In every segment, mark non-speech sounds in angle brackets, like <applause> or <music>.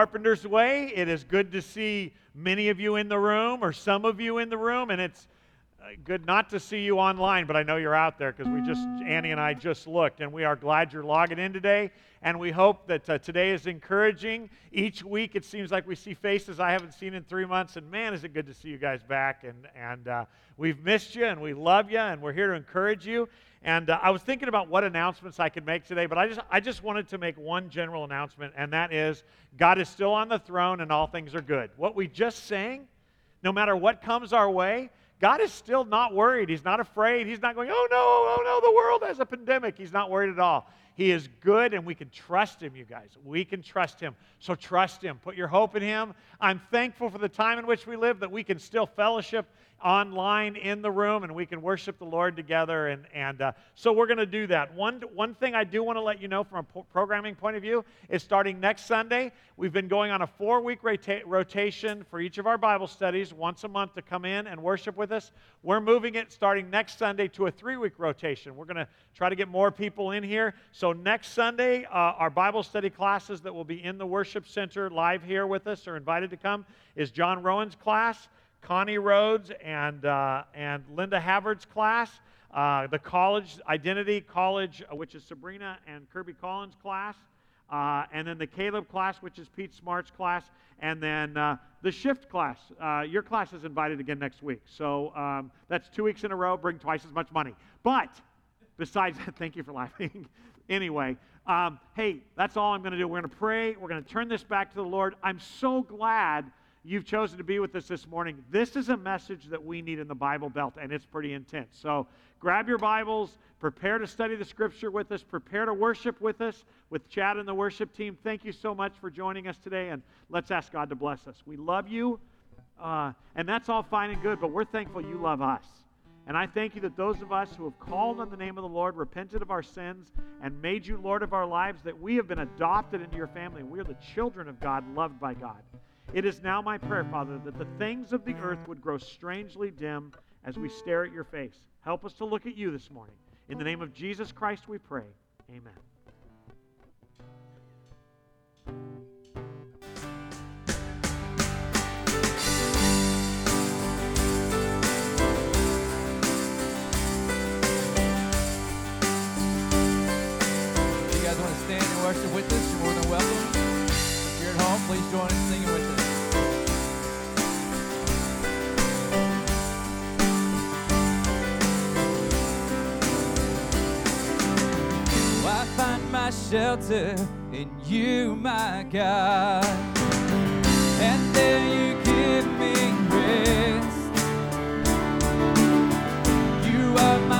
Carpenter's Way. It is good to see many of you in the room or some of you in the room, and it's uh, good not to see you online, but I know you're out there because we just, Annie and I just looked, and we are glad you're logging in today. And we hope that uh, today is encouraging. Each week it seems like we see faces I haven't seen in three months, and man, is it good to see you guys back. And, and uh, we've missed you, and we love you, and we're here to encourage you. And uh, I was thinking about what announcements I could make today, but I just, I just wanted to make one general announcement, and that is God is still on the throne and all things are good. What we just sang, no matter what comes our way, God is still not worried. He's not afraid. He's not going, oh no, oh no, the world has a pandemic. He's not worried at all. He is good and we can trust him, you guys. We can trust him. So trust him. Put your hope in him. I'm thankful for the time in which we live that we can still fellowship online in the room and we can worship the Lord together. And, and uh, so we're going to do that. One, one thing I do want to let you know from a programming point of view is starting next Sunday, we've been going on a four week rota- rotation for each of our Bible studies once a month to come in and worship with us. We're moving it starting next Sunday to a three week rotation. We're going to try to get more people in here. So next Sunday, uh, our Bible study classes that will be in the worship center live here with us are invited to come is John Rowan's class. Connie Rhodes and, uh, and Linda Havard's class, uh, the college identity college, uh, which is Sabrina and Kirby Collins' class, uh, and then the Caleb class, which is Pete Smart's class, and then uh, the shift class. Uh, your class is invited again next week. So um, that's two weeks in a row, bring twice as much money. But besides that, <laughs> thank you for laughing. <laughs> anyway, um, hey, that's all I'm going to do. We're going to pray. We're going to turn this back to the Lord. I'm so glad you've chosen to be with us this morning. This is a message that we need in the Bible Belt, and it's pretty intense. So grab your Bibles, prepare to study the Scripture with us, prepare to worship with us with Chad and the worship team. Thank you so much for joining us today, and let's ask God to bless us. We love you, uh, and that's all fine and good, but we're thankful you love us. And I thank you that those of us who have called on the name of the Lord, repented of our sins, and made you Lord of our lives, that we have been adopted into your family. We are the children of God, loved by God. It is now my prayer, Father, that the things of the earth would grow strangely dim as we stare at your face. Help us to look at you this morning. In the name of Jesus Christ, we pray. Amen. you guys want to stand and worship with us, you're more than welcome. If you're at home, please join us. Shelter in you, my God. And there you give me rest. You are my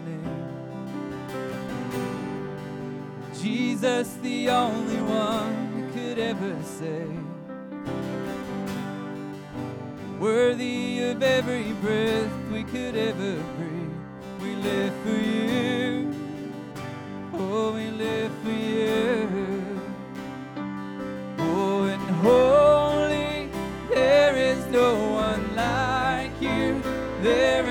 Jesus, the only one who could ever say, Worthy of every breath we could ever breathe, we live for you. Oh, we live for you. Oh, and holy, there is no one like you. There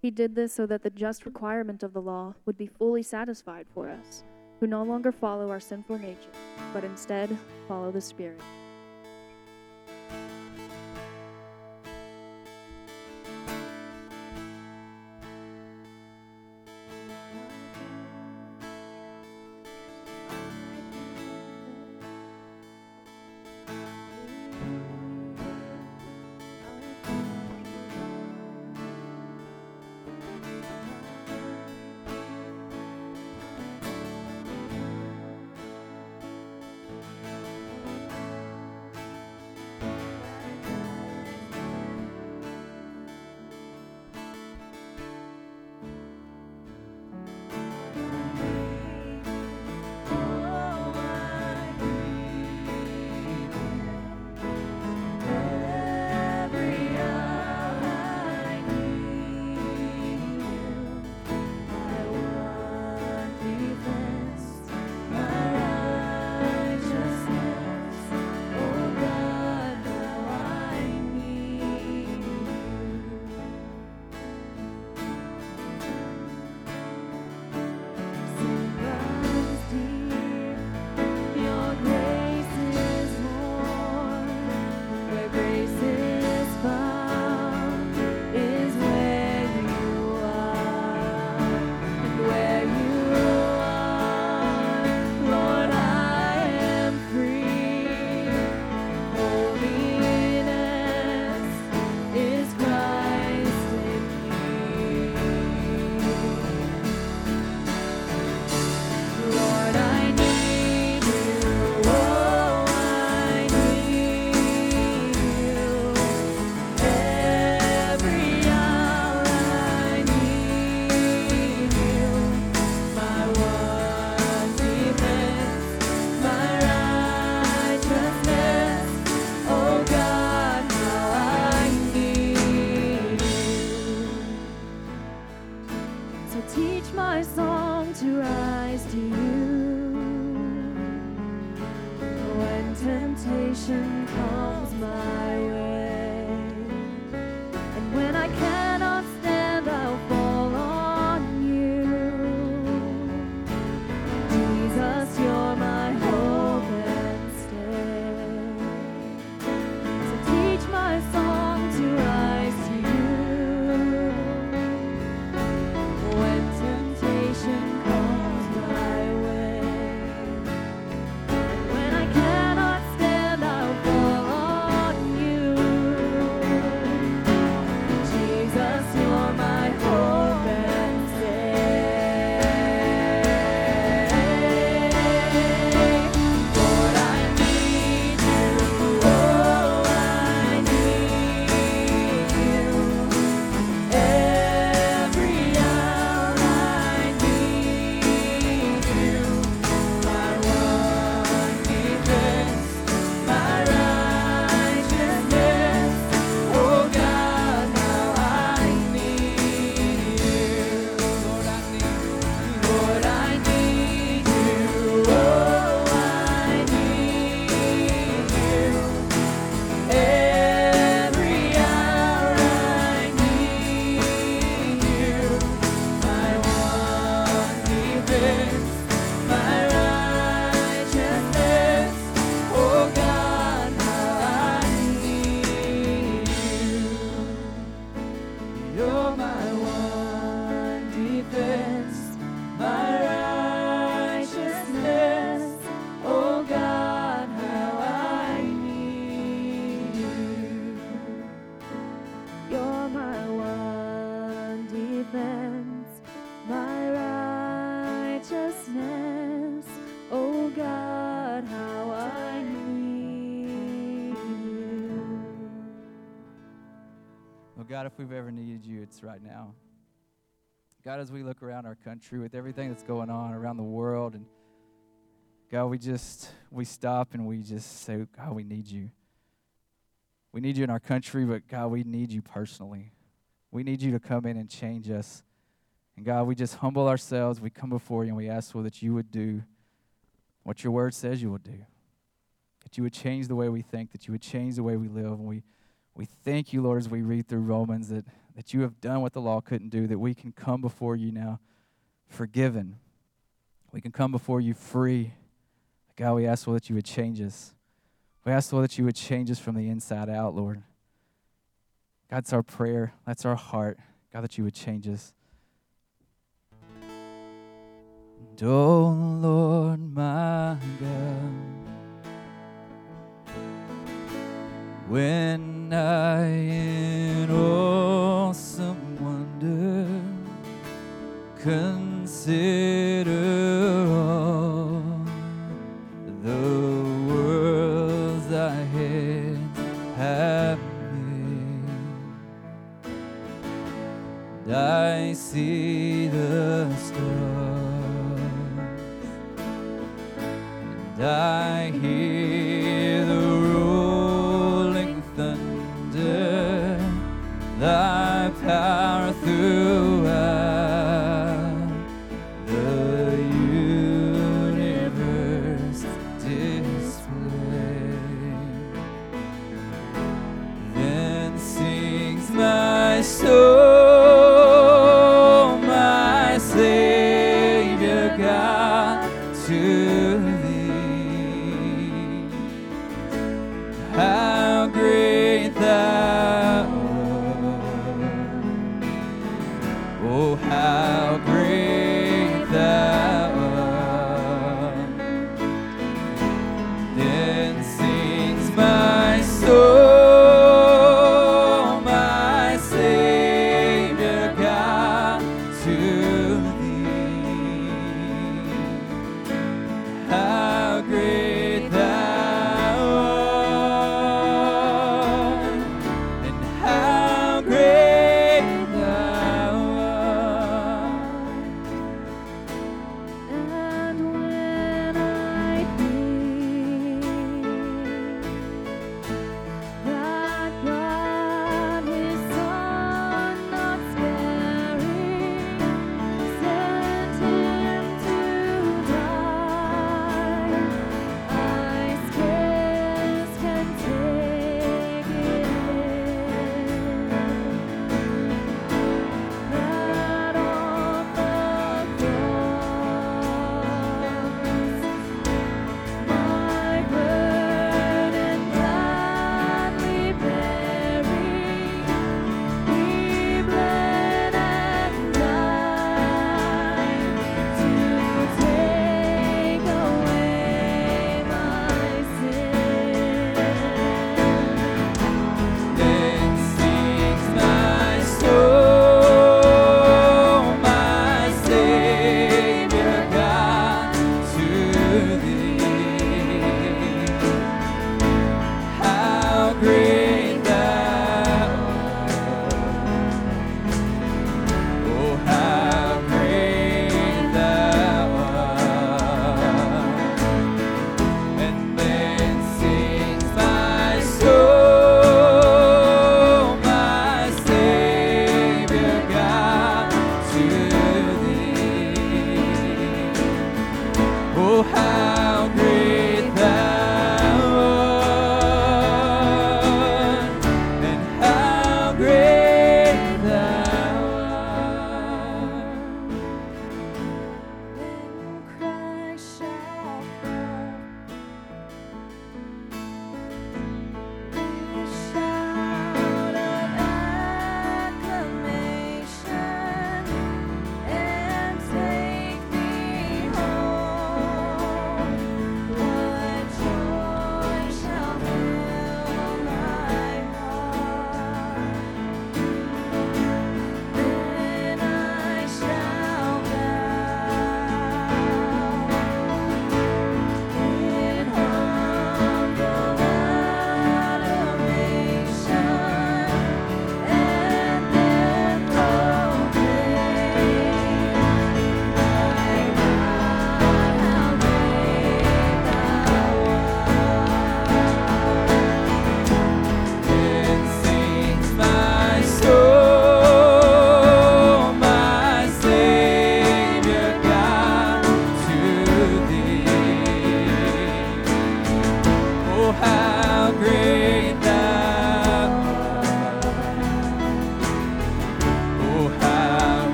He did this so that the just requirement of the law would be fully satisfied for us, who no longer follow our sinful nature, but instead follow the Spirit. God, if we've ever needed you, it's right now. God, as we look around our country with everything that's going on around the world, and God, we just we stop and we just say, God, we need you. We need you in our country, but God, we need you personally. We need you to come in and change us. And God, we just humble ourselves. We come before you and we ask, Lord, that you would do what your word says you will do. That you would change the way we think, that you would change the way we live. And we, we thank you, Lord, as we read through Romans, that, that you have done what the law couldn't do, that we can come before you now forgiven. We can come before you free. God, we ask, Lord, that you would change us. We ask, Lord, that you would change us from the inside out, Lord. God, that's our prayer. That's our heart. God, that you would change us. Oh, Lord, my God, when I in awesome wonder consider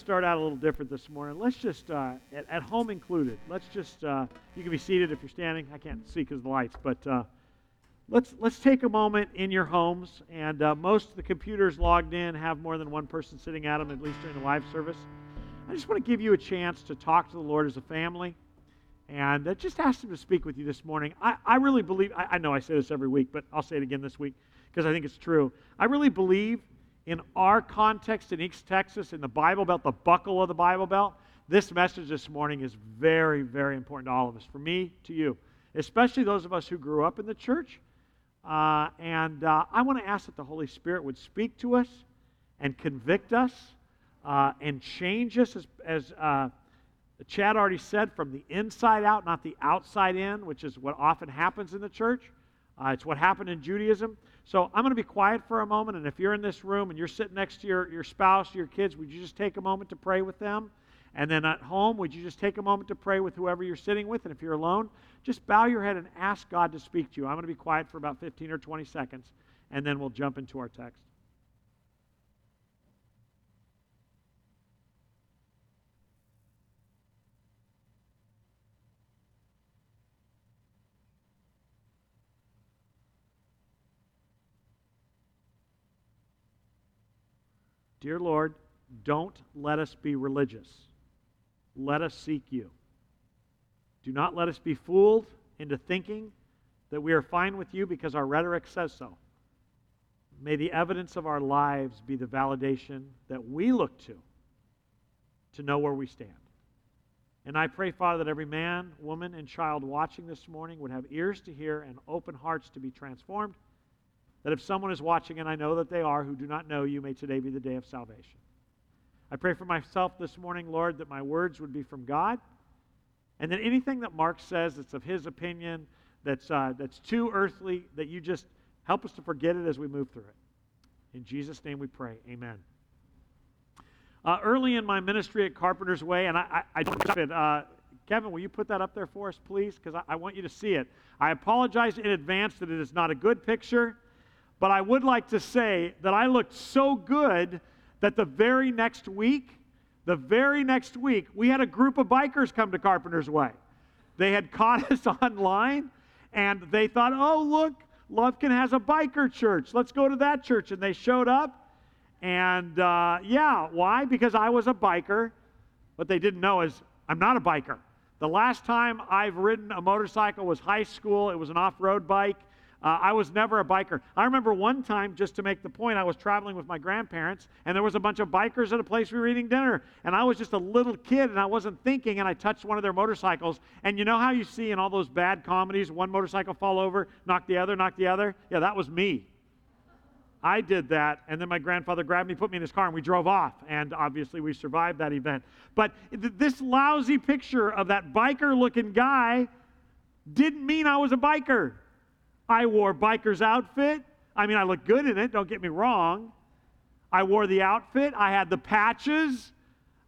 start out a little different this morning. Let's just, uh, at, at home included, let's just, uh, you can be seated if you're standing. I can't see because the lights, but uh, let's, let's take a moment in your homes. And uh, most of the computers logged in have more than one person sitting at them, at least during the live service. I just want to give you a chance to talk to the Lord as a family and uh, just ask Him to speak with you this morning. I, I really believe, I, I know I say this every week, but I'll say it again this week because I think it's true. I really believe in our context in East Texas, in the Bible Belt, the buckle of the Bible Belt, this message this morning is very, very important to all of us, for me, to you, especially those of us who grew up in the church. Uh, and uh, I want to ask that the Holy Spirit would speak to us and convict us uh, and change us, as, as uh, Chad already said, from the inside out, not the outside in, which is what often happens in the church. Uh, it's what happened in Judaism. So I'm going to be quiet for a moment, and if you're in this room and you're sitting next to your, your spouse, your kids, would you just take a moment to pray with them? And then at home, would you just take a moment to pray with whoever you're sitting with? And if you're alone, just bow your head and ask God to speak to you. I'm going to be quiet for about 15 or 20 seconds, and then we'll jump into our text. Dear Lord, don't let us be religious. Let us seek you. Do not let us be fooled into thinking that we are fine with you because our rhetoric says so. May the evidence of our lives be the validation that we look to to know where we stand. And I pray, Father, that every man, woman, and child watching this morning would have ears to hear and open hearts to be transformed. That if someone is watching, and I know that they are, who do not know you, may today be the day of salvation. I pray for myself this morning, Lord, that my words would be from God, and that anything that Mark says that's of his opinion, that's, uh, that's too earthly, that you just help us to forget it as we move through it. In Jesus' name we pray. Amen. Uh, early in my ministry at Carpenter's Way, and I, I, I. Uh, Kevin, will you put that up there for us, please? Because I, I want you to see it. I apologize in advance that it is not a good picture. But I would like to say that I looked so good that the very next week, the very next week, we had a group of bikers come to Carpenter's Way. They had <laughs> caught us online and they thought, oh, look, Lufkin has a biker church. Let's go to that church. And they showed up. And uh, yeah, why? Because I was a biker. What they didn't know is I'm not a biker. The last time I've ridden a motorcycle was high school, it was an off road bike. Uh, I was never a biker. I remember one time, just to make the point, I was traveling with my grandparents, and there was a bunch of bikers at a place we were eating dinner. And I was just a little kid, and I wasn't thinking, and I touched one of their motorcycles. And you know how you see in all those bad comedies, one motorcycle fall over, knock the other, knock the other? Yeah, that was me. I did that, and then my grandfather grabbed me, put me in his car, and we drove off. And obviously, we survived that event. But th- this lousy picture of that biker looking guy didn't mean I was a biker. I wore biker's outfit. I mean, I looked good in it, don't get me wrong. I wore the outfit, I had the patches.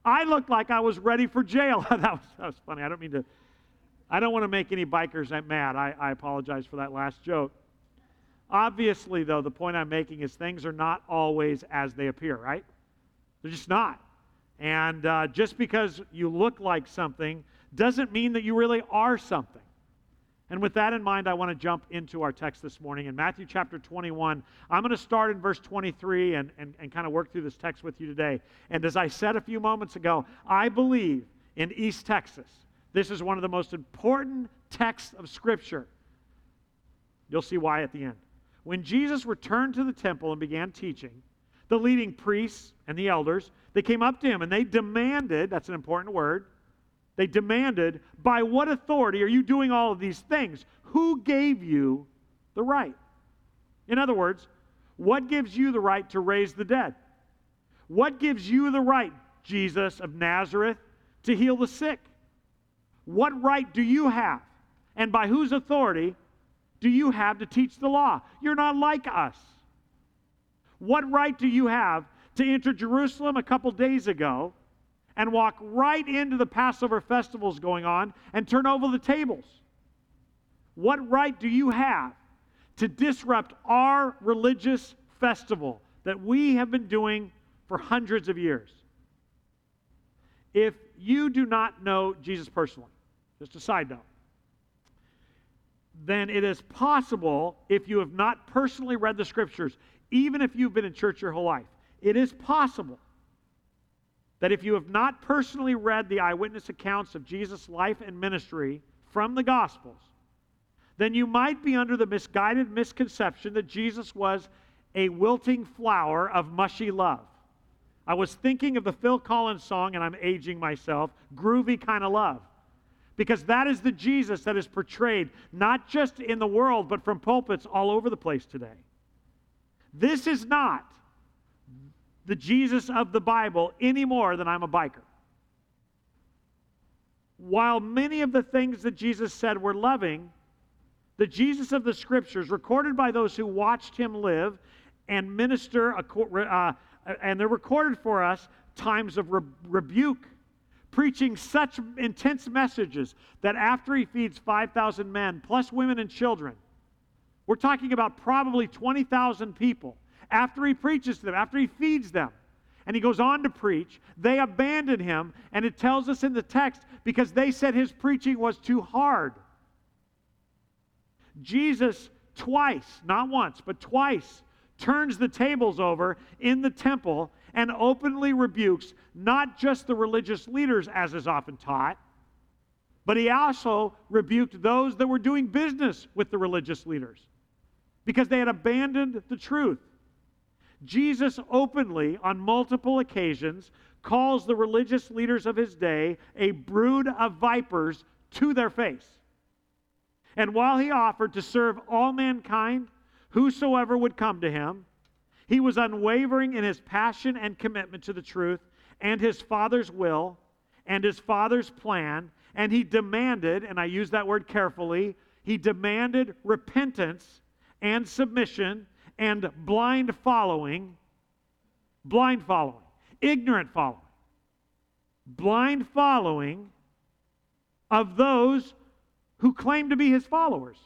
I looked like I was ready for jail. <laughs> that, was, that was funny. I don't mean to, I don't want to make any bikers mad. I, I apologize for that last joke. Obviously, though, the point I'm making is things are not always as they appear, right? They're just not. And uh, just because you look like something doesn't mean that you really are something. And with that in mind, I want to jump into our text this morning in Matthew chapter 21. I'm going to start in verse 23 and, and, and kind of work through this text with you today. And as I said a few moments ago, I believe in East Texas. This is one of the most important texts of Scripture. You'll see why at the end. When Jesus returned to the temple and began teaching, the leading priests and the elders, they came up to him and they demanded, that's an important word, they demanded, By what authority are you doing all of these things? Who gave you the right? In other words, what gives you the right to raise the dead? What gives you the right, Jesus of Nazareth, to heal the sick? What right do you have? And by whose authority do you have to teach the law? You're not like us. What right do you have to enter Jerusalem a couple days ago and walk right into the Passover festivals going on and turn over the tables? What right do you have to disrupt our religious festival that we have been doing for hundreds of years? If you do not know Jesus personally, just a side note, then it is possible, if you have not personally read the scriptures, even if you've been in church your whole life, it is possible that if you have not personally read the eyewitness accounts of Jesus' life and ministry from the Gospels, then you might be under the misguided misconception that Jesus was a wilting flower of mushy love. I was thinking of the Phil Collins song, and I'm aging myself, Groovy Kind of Love. Because that is the Jesus that is portrayed not just in the world, but from pulpits all over the place today. This is not the Jesus of the Bible any more than I'm a biker. While many of the things that Jesus said were loving, the Jesus of the Scriptures, recorded by those who watched him live and minister, uh, and they're recorded for us times of re- rebuke, preaching such intense messages that after he feeds 5,000 men, plus women and children, we're talking about probably 20,000 people after he preaches to them, after he feeds them, and he goes on to preach, they abandon him, and it tells us in the text because they said his preaching was too hard. Jesus, twice, not once, but twice, turns the tables over in the temple and openly rebukes not just the religious leaders, as is often taught, but he also rebuked those that were doing business with the religious leaders because they had abandoned the truth. Jesus openly, on multiple occasions, calls the religious leaders of his day a brood of vipers to their face. And while he offered to serve all mankind, whosoever would come to him, he was unwavering in his passion and commitment to the truth and his Father's will and his Father's plan. And he demanded, and I use that word carefully, he demanded repentance and submission and blind following, blind following, ignorant following, blind following of those who claim to be his followers.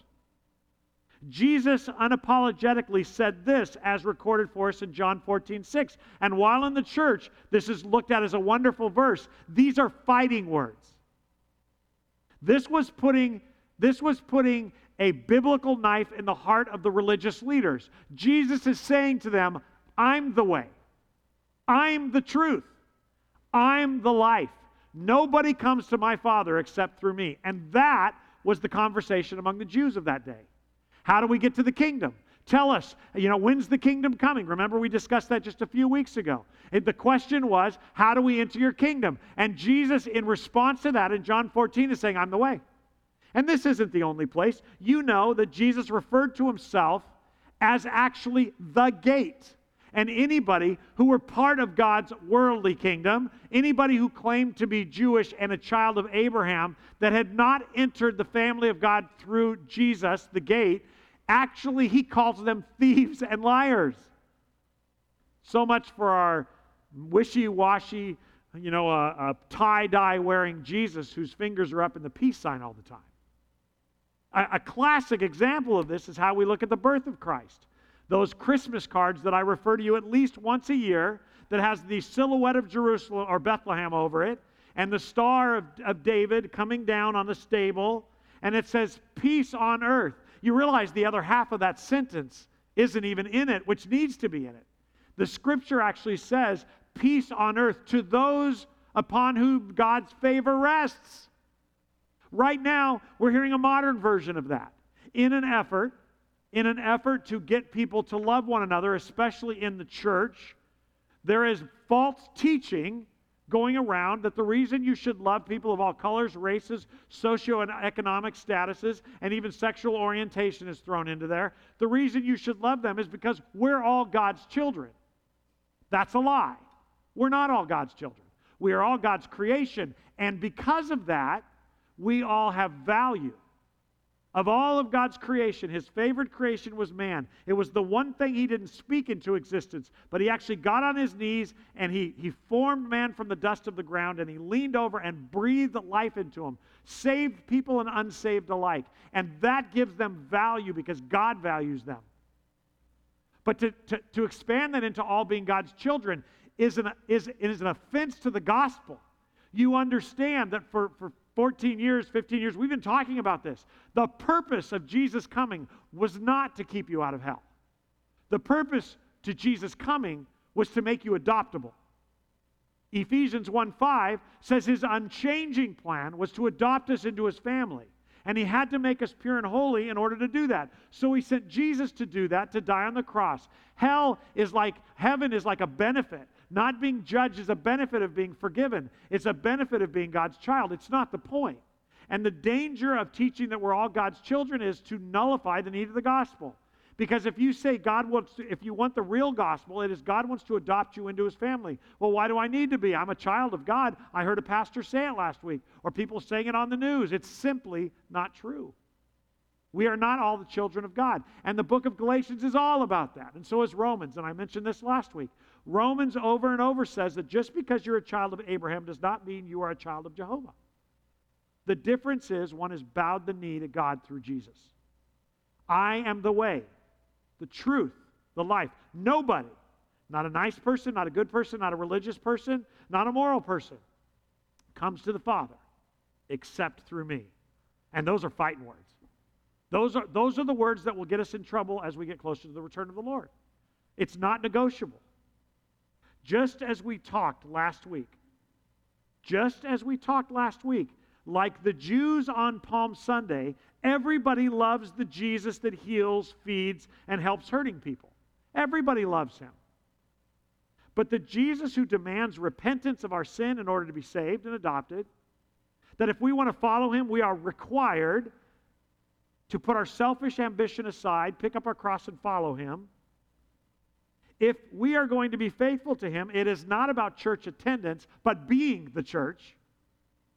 Jesus unapologetically said this as recorded for us in John 14, 6. And while in the church, this is looked at as a wonderful verse, these are fighting words. This was putting, this was putting a biblical knife in the heart of the religious leaders. Jesus is saying to them, I'm the way, I'm the truth, I'm the life. Nobody comes to my Father except through me. And that was the conversation among the Jews of that day. How do we get to the kingdom? Tell us, you know, when's the kingdom coming? Remember, we discussed that just a few weeks ago. And the question was, how do we enter your kingdom? And Jesus, in response to that, in John 14, is saying, I'm the way. And this isn't the only place. You know that Jesus referred to himself as actually the gate. And anybody who were part of God's worldly kingdom, anybody who claimed to be Jewish and a child of Abraham that had not entered the family of God through Jesus, the gate, actually he calls them thieves and liars. So much for our wishy washy, you know, uh, uh, a, a tie dye wearing Jesus whose fingers are up in the peace sign all the time. A, a classic example of this is how we look at the birth of Christ. Those Christmas cards that I refer to you at least once a year that has the silhouette of Jerusalem or Bethlehem over it and the star of, of David coming down on the stable, and it says, Peace on earth. You realize the other half of that sentence isn't even in it, which needs to be in it. The scripture actually says, Peace on earth to those upon whom God's favor rests. Right now, we're hearing a modern version of that in an effort in an effort to get people to love one another, especially in the church, There is false teaching going around that the reason you should love people of all colors, races, socioeconomic statuses, and even sexual orientation is thrown into there. The reason you should love them is because we're all God's children. That's a lie. We're not all God's children. We are all God's creation. And because of that, we all have value. Of all of God's creation, his favorite creation was man. It was the one thing he didn't speak into existence, but he actually got on his knees and he, he formed man from the dust of the ground and he leaned over and breathed life into him, saved people and unsaved alike. And that gives them value because God values them. But to, to, to expand that into all being God's children is an, is, is an offense to the gospel. You understand that for, for 14 years, 15 years, we've been talking about this. The purpose of Jesus coming was not to keep you out of hell. The purpose to Jesus coming was to make you adoptable. Ephesians 1 5 says his unchanging plan was to adopt us into his family. And he had to make us pure and holy in order to do that. So he sent Jesus to do that, to die on the cross. Hell is like, heaven is like a benefit. Not being judged is a benefit of being forgiven, it's a benefit of being God's child. It's not the point. And the danger of teaching that we're all God's children is to nullify the need of the gospel. Because if you say God wants to, if you want the real gospel, it is God wants to adopt you into his family. Well, why do I need to be? I'm a child of God. I heard a pastor say it last week, or people saying it on the news. It's simply not true. We are not all the children of God. And the book of Galatians is all about that. And so is Romans. And I mentioned this last week. Romans over and over says that just because you're a child of Abraham does not mean you are a child of Jehovah. The difference is one has bowed the knee to God through Jesus. I am the way, the truth, the life. Nobody, not a nice person, not a good person, not a religious person, not a moral person, comes to the Father except through me. And those are fighting words. Those are, those are the words that will get us in trouble as we get closer to the return of the Lord. It's not negotiable. Just as we talked last week, just as we talked last week, like the Jews on Palm Sunday, everybody loves the Jesus that heals, feeds, and helps hurting people. Everybody loves him. But the Jesus who demands repentance of our sin in order to be saved and adopted, that if we want to follow him, we are required to put our selfish ambition aside, pick up our cross, and follow Him. If we are going to be faithful to Him, it is not about church attendance, but being the church,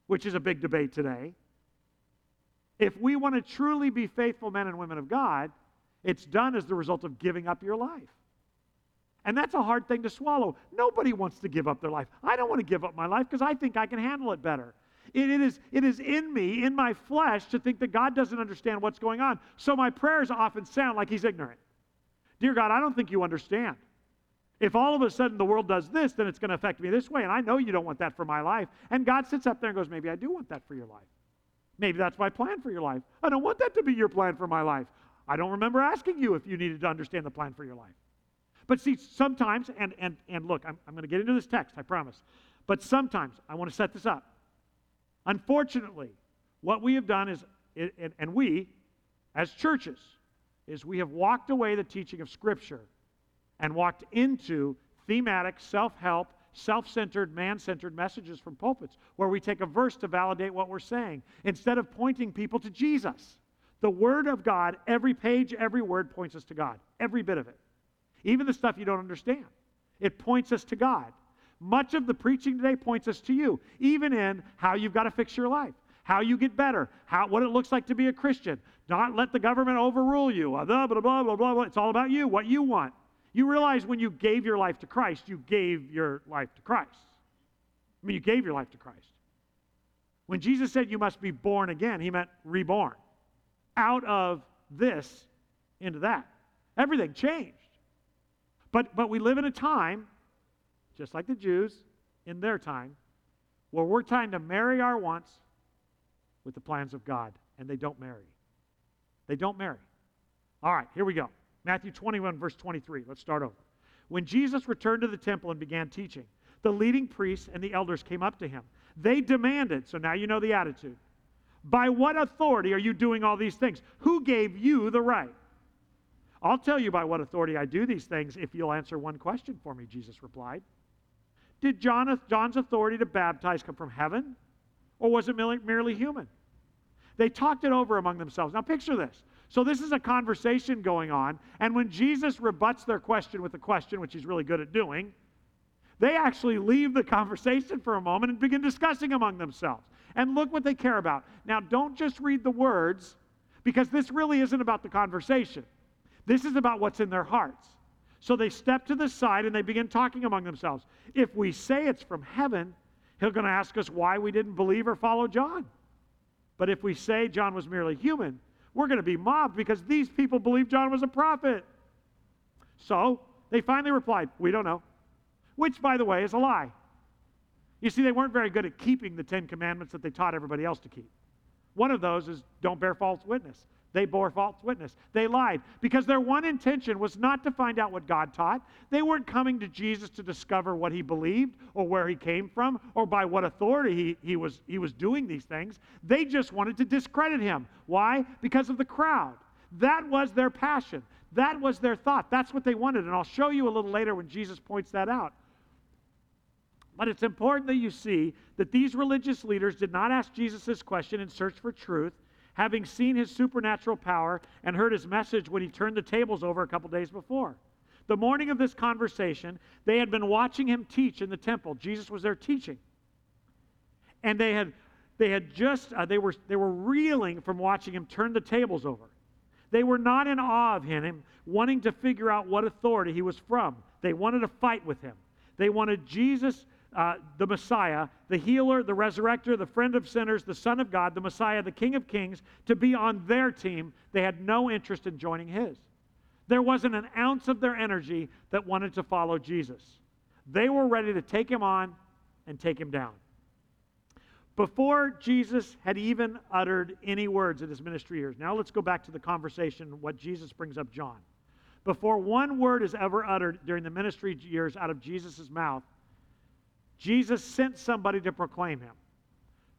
which is a big debate today. If we want to truly be faithful men and women of God, it's done as the result of giving up your life. And that's a hard thing to swallow. Nobody wants to give up their life. I don't want to give up my life because I think I can handle it better. It, it, is, it is in me, in my flesh, to think that God doesn't understand what's going on. So my prayers often sound like He's ignorant. Dear God, I don't think you understand. If all of a sudden the world does this, then it's going to affect me this way. And I know you don't want that for my life. And God sits up there and goes, Maybe I do want that for your life. Maybe that's my plan for your life. I don't want that to be your plan for my life. I don't remember asking you if you needed to understand the plan for your life. But see, sometimes, and, and, and look, I'm, I'm going to get into this text, I promise. But sometimes, I want to set this up. Unfortunately, what we have done is, and we, as churches, is we have walked away the teaching of Scripture and walked into thematic, self help, self centered, man centered messages from pulpits where we take a verse to validate what we're saying instead of pointing people to Jesus. The Word of God, every page, every word points us to God, every bit of it. Even the stuff you don't understand. It points us to God. Much of the preaching today points us to you, even in how you've got to fix your life, how you get better, how, what it looks like to be a Christian. Not let the government overrule you. Uh, blah, blah, blah, blah, blah, blah. It's all about you, what you want. You realize when you gave your life to Christ, you gave your life to Christ. I mean, you gave your life to Christ. When Jesus said you must be born again, he meant reborn. Out of this into that. Everything changed. But, but we live in a time just like the Jews in their time, where we're trying to marry our wants with the plans of God, and they don't marry. They don't marry. All right, here we go. Matthew 21, verse 23. Let's start over. When Jesus returned to the temple and began teaching, the leading priests and the elders came up to him. They demanded, so now you know the attitude. By what authority are you doing all these things? Who gave you the right? I'll tell you by what authority I do these things if you'll answer one question for me, Jesus replied. Did John, John's authority to baptize come from heaven, or was it merely, merely human? They talked it over among themselves. Now, picture this. So, this is a conversation going on, and when Jesus rebuts their question with a question, which he's really good at doing, they actually leave the conversation for a moment and begin discussing among themselves. And look what they care about. Now, don't just read the words, because this really isn't about the conversation. This is about what's in their hearts. So they step to the side and they begin talking among themselves. If we say it's from heaven, he's going to ask us why we didn't believe or follow John. But if we say John was merely human, we're going to be mobbed because these people believe John was a prophet. So they finally replied, We don't know. Which, by the way, is a lie. You see, they weren't very good at keeping the Ten Commandments that they taught everybody else to keep. One of those is don't bear false witness. They bore false witness. They lied because their one intention was not to find out what God taught. They weren't coming to Jesus to discover what he believed or where he came from or by what authority he, he, was, he was doing these things. They just wanted to discredit him. Why? Because of the crowd. That was their passion. That was their thought. That's what they wanted. And I'll show you a little later when Jesus points that out. But it's important that you see that these religious leaders did not ask Jesus this question in search for truth, having seen his supernatural power and heard his message when he turned the tables over a couple days before. The morning of this conversation, they had been watching him teach in the temple. Jesus was there teaching. And they had they had just uh, they were they were reeling from watching him turn the tables over. They were not in awe of him, wanting to figure out what authority he was from. They wanted to fight with him. They wanted Jesus uh, the Messiah, the healer, the resurrector, the friend of sinners, the Son of God, the Messiah, the King of Kings, to be on their team. They had no interest in joining his. There wasn't an ounce of their energy that wanted to follow Jesus. They were ready to take him on and take him down. Before Jesus had even uttered any words in his ministry years, now let's go back to the conversation, what Jesus brings up John. Before one word is ever uttered during the ministry years out of Jesus' mouth, Jesus sent somebody to proclaim him,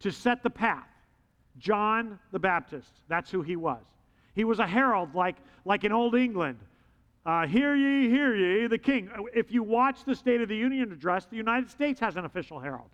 to set the path. John the Baptist, that's who he was. He was a herald like, like in Old England. Uh, hear ye, hear ye, the king. If you watch the State of the Union address, the United States has an official herald.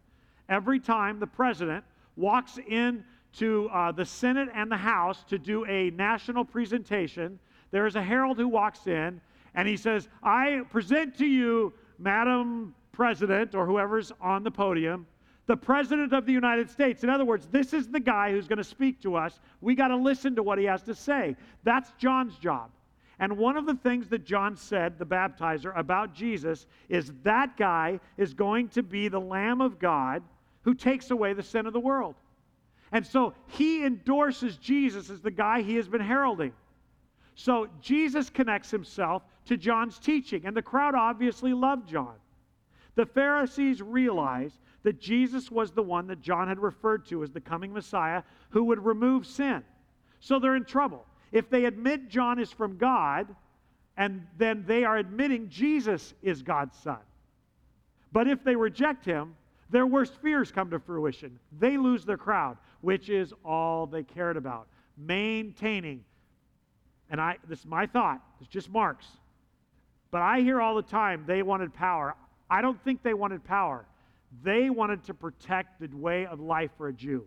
Every time the president walks into uh, the Senate and the House to do a national presentation, there is a herald who walks in and he says, I present to you, Madam president or whoever's on the podium, the president of the United States. In other words, this is the guy who's going to speak to us. We got to listen to what he has to say. That's John's job. And one of the things that John said, the baptizer, about Jesus is that guy is going to be the Lamb of God who takes away the sin of the world. And so he endorses Jesus as the guy he has been heralding. So Jesus connects himself to John's teaching, and the crowd obviously loved John. The Pharisees realized that Jesus was the one that John had referred to as the coming Messiah who would remove sin. So they're in trouble. If they admit John is from God, and then they are admitting Jesus is God's son. But if they reject him, their worst fears come to fruition. They lose their crowd, which is all they cared about. Maintaining. And I this is my thought, it's just Mark's. But I hear all the time they wanted power. I don't think they wanted power. They wanted to protect the way of life for a Jew.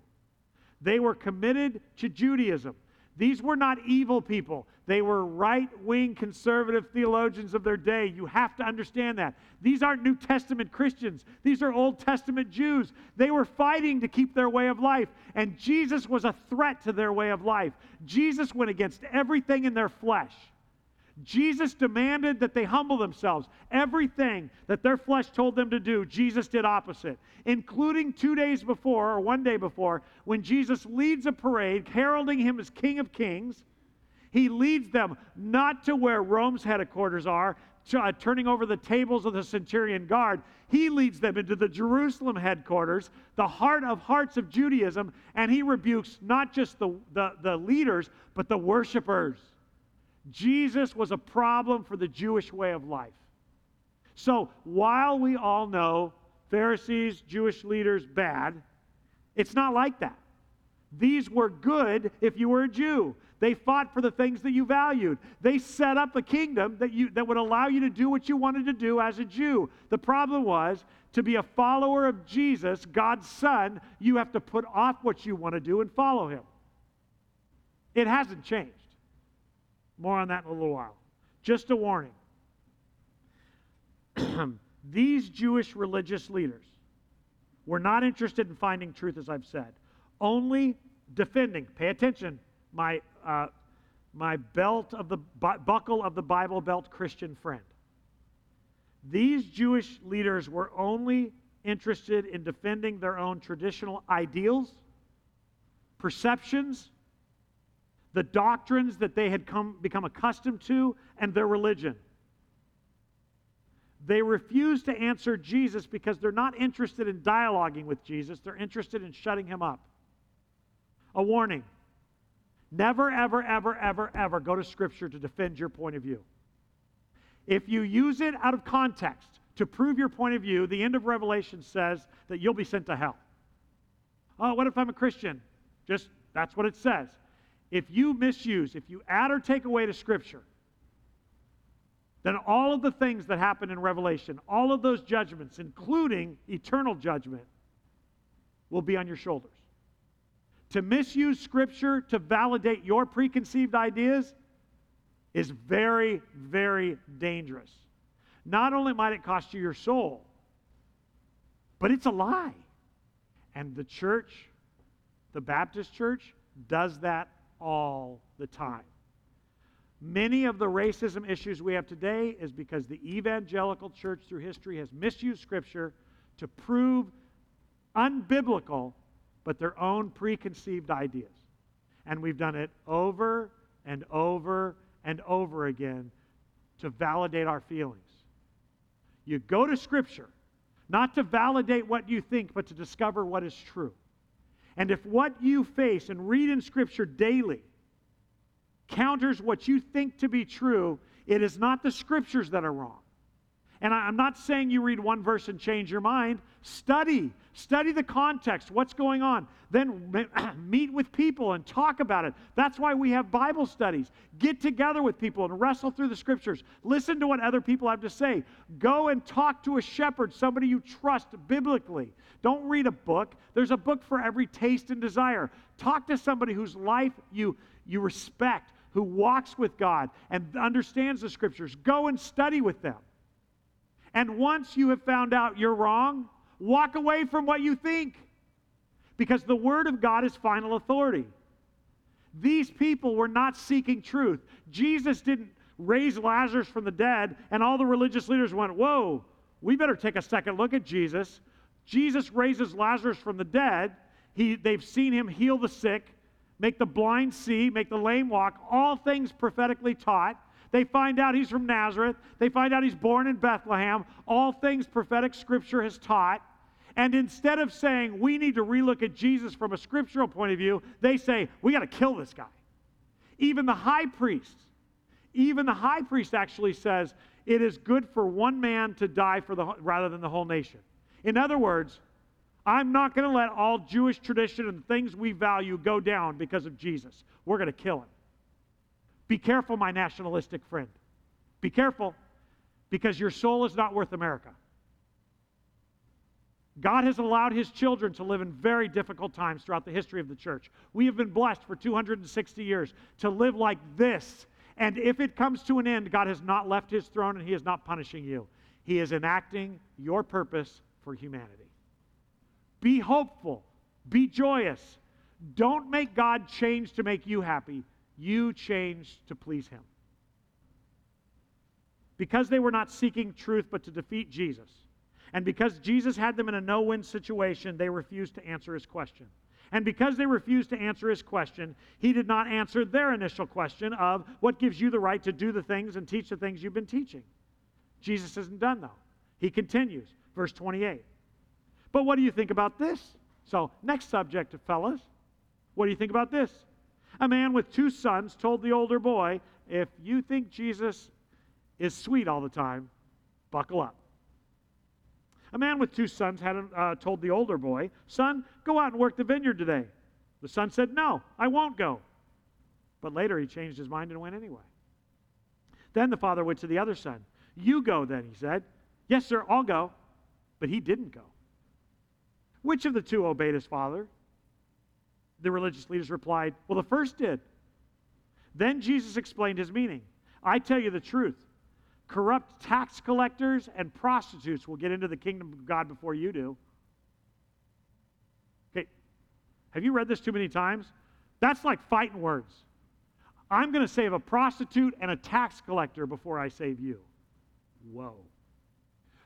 They were committed to Judaism. These were not evil people. They were right wing conservative theologians of their day. You have to understand that. These aren't New Testament Christians, these are Old Testament Jews. They were fighting to keep their way of life, and Jesus was a threat to their way of life. Jesus went against everything in their flesh. Jesus demanded that they humble themselves. Everything that their flesh told them to do, Jesus did opposite, including two days before, or one day before, when Jesus leads a parade heralding him as King of Kings. He leads them not to where Rome's headquarters are, uh, turning over the tables of the centurion guard. He leads them into the Jerusalem headquarters, the heart of hearts of Judaism, and he rebukes not just the, the, the leaders, but the worshipers. Jesus was a problem for the Jewish way of life. So while we all know Pharisees, Jewish leaders, bad, it's not like that. These were good if you were a Jew. They fought for the things that you valued. They set up a kingdom that, you, that would allow you to do what you wanted to do as a Jew. The problem was to be a follower of Jesus, God's Son, you have to put off what you want to do and follow Him. It hasn't changed. More on that in a little while. Just a warning. <clears throat> These Jewish religious leaders were not interested in finding truth, as I've said, only defending. Pay attention, my, uh, my belt of the bu- buckle of the Bible belt Christian friend. These Jewish leaders were only interested in defending their own traditional ideals, perceptions, the doctrines that they had come, become accustomed to, and their religion. They refuse to answer Jesus because they're not interested in dialoguing with Jesus, they're interested in shutting him up. A warning never, ever, ever, ever, ever go to Scripture to defend your point of view. If you use it out of context to prove your point of view, the end of Revelation says that you'll be sent to hell. Oh, what if I'm a Christian? Just that's what it says. If you misuse, if you add or take away to Scripture, then all of the things that happen in Revelation, all of those judgments, including eternal judgment, will be on your shoulders. To misuse Scripture to validate your preconceived ideas is very, very dangerous. Not only might it cost you your soul, but it's a lie. And the church, the Baptist church, does that all the time. Many of the racism issues we have today is because the evangelical church through history has misused Scripture to prove unbiblical, but their own preconceived ideas. And we've done it over and over and over again to validate our feelings. You go to Scripture not to validate what you think, but to discover what is true. And if what you face and read in Scripture daily counters what you think to be true, it is not the Scriptures that are wrong. And I'm not saying you read one verse and change your mind. Study. Study the context, what's going on. Then <clears throat> meet with people and talk about it. That's why we have Bible studies. Get together with people and wrestle through the scriptures. Listen to what other people have to say. Go and talk to a shepherd, somebody you trust biblically. Don't read a book. There's a book for every taste and desire. Talk to somebody whose life you, you respect, who walks with God and understands the scriptures. Go and study with them. And once you have found out you're wrong, walk away from what you think because the Word of God is final authority. These people were not seeking truth. Jesus didn't raise Lazarus from the dead, and all the religious leaders went, Whoa, we better take a second look at Jesus. Jesus raises Lazarus from the dead. He, they've seen him heal the sick, make the blind see, make the lame walk, all things prophetically taught. They find out he's from Nazareth. They find out he's born in Bethlehem. All things prophetic scripture has taught. And instead of saying we need to relook at Jesus from a scriptural point of view, they say we got to kill this guy. Even the high priest, even the high priest actually says it is good for one man to die for the rather than the whole nation. In other words, I'm not going to let all Jewish tradition and things we value go down because of Jesus. We're going to kill him. Be careful, my nationalistic friend. Be careful because your soul is not worth America. God has allowed his children to live in very difficult times throughout the history of the church. We have been blessed for 260 years to live like this. And if it comes to an end, God has not left his throne and he is not punishing you. He is enacting your purpose for humanity. Be hopeful, be joyous. Don't make God change to make you happy. You changed to please him. Because they were not seeking truth but to defeat Jesus, and because Jesus had them in a no win situation, they refused to answer his question. And because they refused to answer his question, he did not answer their initial question of what gives you the right to do the things and teach the things you've been teaching. Jesus isn't done, though. He continues, verse 28. But what do you think about this? So, next subject, fellas. What do you think about this? A man with two sons told the older boy, If you think Jesus is sweet all the time, buckle up. A man with two sons had uh, told the older boy, Son, go out and work the vineyard today. The son said, No, I won't go. But later he changed his mind and went anyway. Then the father went to the other son. You go then, he said. Yes, sir, I'll go. But he didn't go. Which of the two obeyed his father? The religious leaders replied, Well, the first did. Then Jesus explained his meaning. I tell you the truth. Corrupt tax collectors and prostitutes will get into the kingdom of God before you do. Okay, have you read this too many times? That's like fighting words. I'm going to save a prostitute and a tax collector before I save you. Whoa.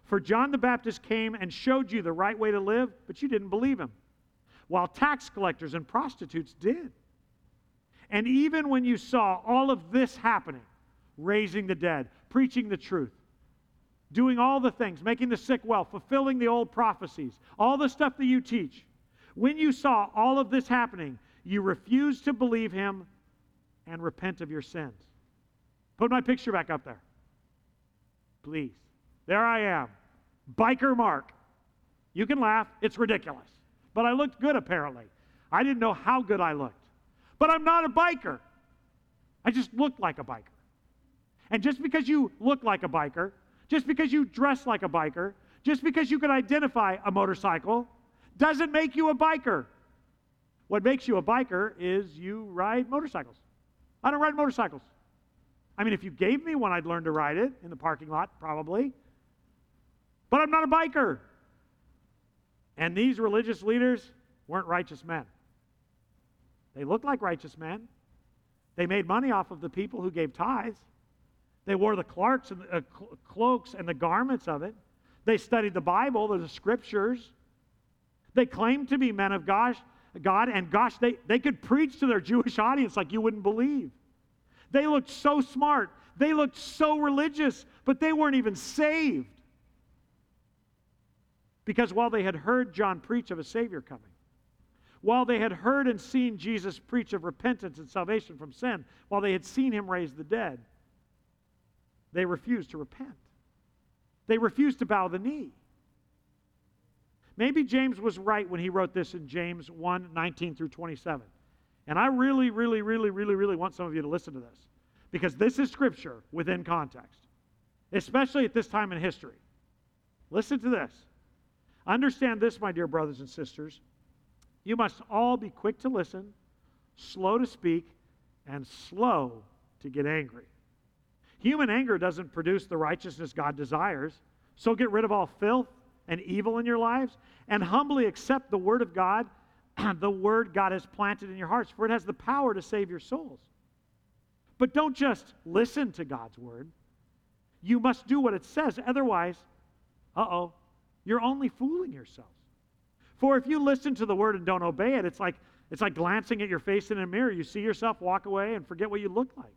For John the Baptist came and showed you the right way to live, but you didn't believe him, while tax collectors and prostitutes did. And even when you saw all of this happening, raising the dead, preaching the truth, doing all the things, making the sick well, fulfilling the old prophecies, all the stuff that you teach, when you saw all of this happening, you refused to believe him and repent of your sins. Put my picture back up there. Please. There I am. Biker Mark. You can laugh, it's ridiculous. But I looked good apparently. I didn't know how good I looked. But I'm not a biker. I just looked like a biker. And just because you look like a biker, just because you dress like a biker, just because you can identify a motorcycle, doesn't make you a biker. What makes you a biker is you ride motorcycles. I don't ride motorcycles. I mean, if you gave me one, I'd learn to ride it in the parking lot, probably. But I'm not a biker. And these religious leaders weren't righteous men. They looked like righteous men. They made money off of the people who gave tithes. They wore the cloaks and the, uh, cloaks and the garments of it. They studied the Bible, the scriptures. They claimed to be men of gosh, God, and gosh, they, they could preach to their Jewish audience like you wouldn't believe. They looked so smart. They looked so religious, but they weren't even saved. Because while they had heard John preach of a Savior coming, while they had heard and seen Jesus preach of repentance and salvation from sin, while they had seen him raise the dead, they refused to repent. They refused to bow the knee. Maybe James was right when he wrote this in James 1 19 through 27. And I really, really, really, really, really want some of you to listen to this because this is scripture within context, especially at this time in history. Listen to this. Understand this, my dear brothers and sisters. You must all be quick to listen, slow to speak, and slow to get angry. Human anger doesn't produce the righteousness God desires, so get rid of all filth and evil in your lives and humbly accept the word of God, <clears throat> the word God has planted in your hearts, for it has the power to save your souls. But don't just listen to God's word. You must do what it says. Otherwise, uh oh, you're only fooling yourselves. For if you listen to the word and don't obey it, it's like it's like glancing at your face in a mirror. You see yourself, walk away, and forget what you look like.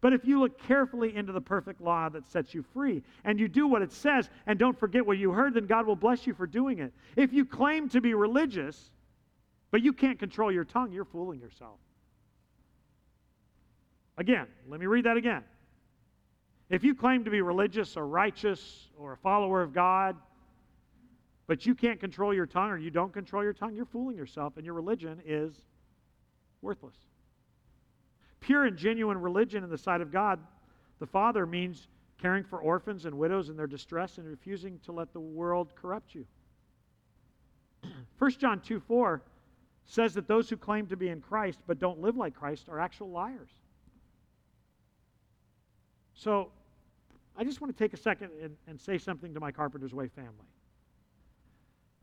But if you look carefully into the perfect law that sets you free and you do what it says and don't forget what you heard, then God will bless you for doing it. If you claim to be religious, but you can't control your tongue, you're fooling yourself. Again, let me read that again. If you claim to be religious or righteous or a follower of God, but you can't control your tongue or you don't control your tongue, you're fooling yourself and your religion is worthless. Pure and genuine religion in the sight of God, the Father, means caring for orphans and widows in their distress and refusing to let the world corrupt you. <clears throat> 1 John 2 4 says that those who claim to be in Christ but don't live like Christ are actual liars. So, I just want to take a second and, and say something to my Carpenter's Way family.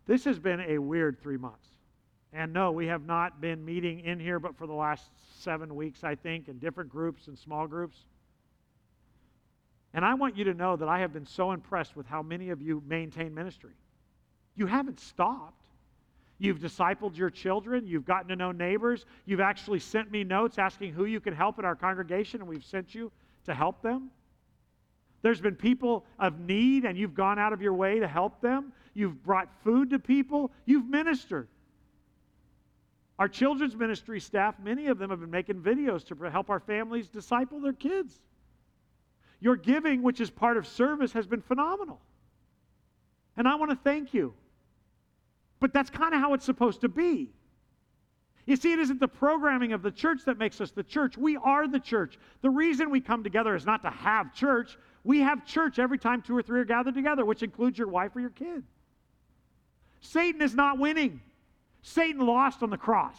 This has been a weird three months. And no, we have not been meeting in here, but for the last seven weeks, I think, in different groups and small groups. And I want you to know that I have been so impressed with how many of you maintain ministry. You haven't stopped. You've discipled your children. You've gotten to know neighbors. You've actually sent me notes asking who you can help in our congregation, and we've sent you to help them. There's been people of need, and you've gone out of your way to help them. You've brought food to people. You've ministered. Our children's ministry staff, many of them have been making videos to help our families disciple their kids. Your giving, which is part of service, has been phenomenal. And I want to thank you. But that's kind of how it's supposed to be. You see, it isn't the programming of the church that makes us the church. We are the church. The reason we come together is not to have church. We have church every time two or three are gathered together, which includes your wife or your kid. Satan is not winning. Satan lost on the cross.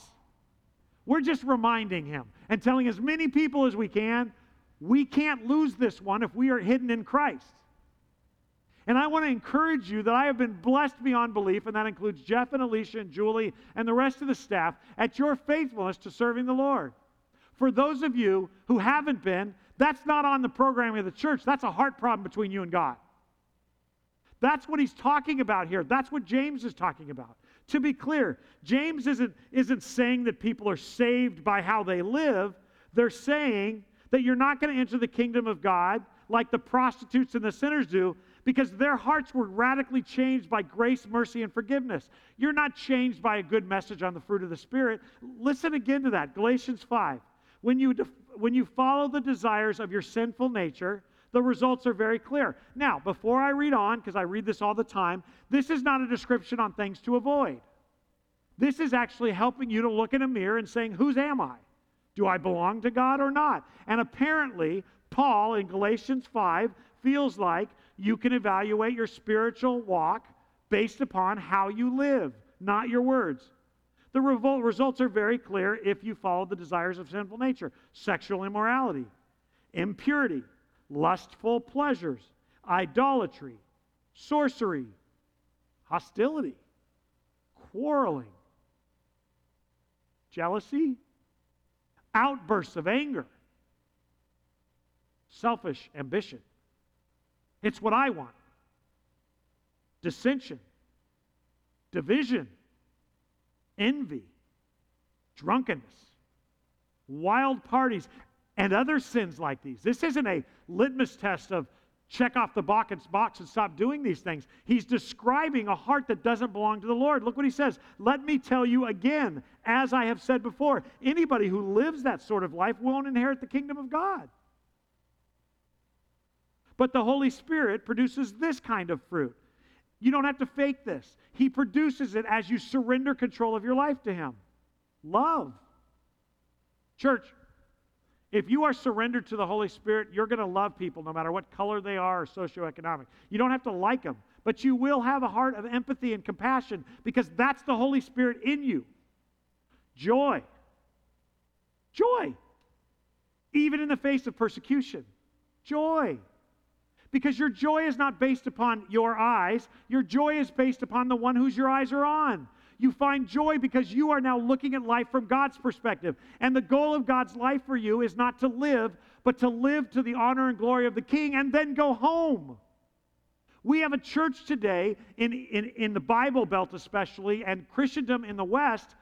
We're just reminding him and telling as many people as we can we can't lose this one if we are hidden in Christ. And I want to encourage you that I have been blessed beyond belief, and that includes Jeff and Alicia and Julie and the rest of the staff, at your faithfulness to serving the Lord. For those of you who haven't been, that's not on the programming of the church. That's a heart problem between you and God. That's what he's talking about here. That's what James is talking about. To be clear, James isn't, isn't saying that people are saved by how they live. They're saying that you're not going to enter the kingdom of God like the prostitutes and the sinners do because their hearts were radically changed by grace, mercy, and forgiveness. You're not changed by a good message on the fruit of the Spirit. Listen again to that Galatians 5. When you, def- when you follow the desires of your sinful nature, the results are very clear. Now, before I read on, because I read this all the time, this is not a description on things to avoid. This is actually helping you to look in a mirror and saying, Whose am I? Do I belong to God or not? And apparently, Paul in Galatians 5 feels like you can evaluate your spiritual walk based upon how you live, not your words. The revol- results are very clear if you follow the desires of sinful nature sexual immorality, impurity, lustful pleasures, idolatry, sorcery, hostility, quarreling, jealousy, outbursts of anger, selfish ambition. It's what I want. Dissension, division, envy, drunkenness, wild parties, and other sins like these. This isn't a litmus test of check off the box and stop doing these things. He's describing a heart that doesn't belong to the Lord. Look what he says. Let me tell you again, as I have said before, anybody who lives that sort of life won't inherit the kingdom of God. But the Holy Spirit produces this kind of fruit. You don't have to fake this. He produces it as you surrender control of your life to Him. Love. Church, if you are surrendered to the Holy Spirit, you're going to love people no matter what color they are or socioeconomic. You don't have to like them, but you will have a heart of empathy and compassion because that's the Holy Spirit in you. Joy. Joy. Even in the face of persecution. Joy. Because your joy is not based upon your eyes, your joy is based upon the one whose your eyes are on. You find joy because you are now looking at life from God's perspective. And the goal of God's life for you is not to live, but to live to the honor and glory of the King and then go home. We have a church today, in, in, in the Bible Belt especially, and Christendom in the West,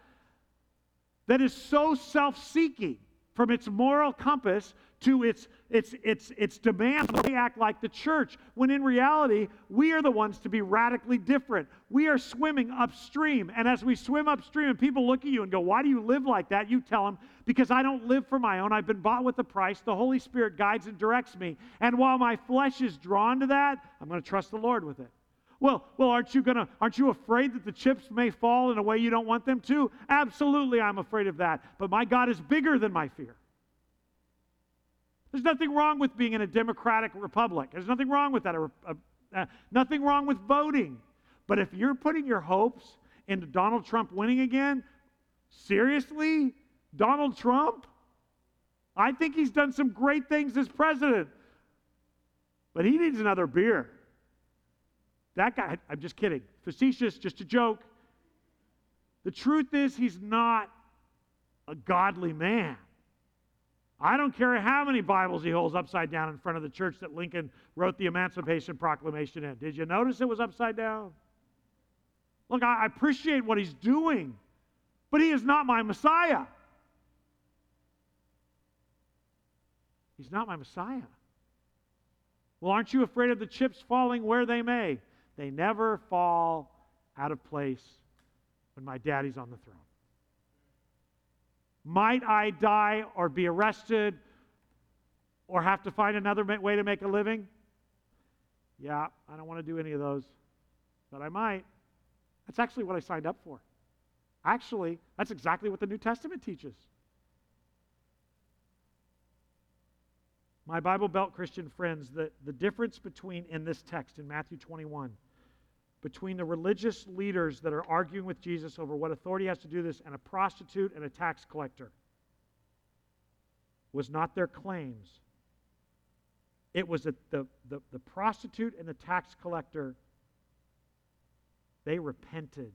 that is so self seeking from its moral compass to its, its, its, its demand to act like the church, when in reality, we are the ones to be radically different. We are swimming upstream. And as we swim upstream and people look at you and go, Why do you live like that? You tell them, Because I don't live for my own. I've been bought with a price. The Holy Spirit guides and directs me. And while my flesh is drawn to that, I'm going to trust the Lord with it. Well, well, aren't you gonna aren't you afraid that the chips may fall in a way you don't want them to? Absolutely, I'm afraid of that. But my God is bigger than my fear. There's nothing wrong with being in a democratic republic. There's nothing wrong with that. A, a, uh, nothing wrong with voting. But if you're putting your hopes into Donald Trump winning again, seriously? Donald Trump? I think he's done some great things as president. But he needs another beer. That guy, I'm just kidding. Facetious, just a joke. The truth is, he's not a godly man. I don't care how many Bibles he holds upside down in front of the church that Lincoln wrote the Emancipation Proclamation in. Did you notice it was upside down? Look, I appreciate what he's doing, but he is not my Messiah. He's not my Messiah. Well, aren't you afraid of the chips falling where they may? They never fall out of place when my daddy's on the throne. Might I die or be arrested or have to find another way to make a living? Yeah, I don't want to do any of those, but I might. That's actually what I signed up for. Actually, that's exactly what the New Testament teaches. My Bible Belt Christian friends, the, the difference between, in this text in Matthew 21, between the religious leaders that are arguing with Jesus over what authority has to do this and a prostitute and a tax collector was not their claims. It was that the, the, the prostitute and the tax collector, they repented,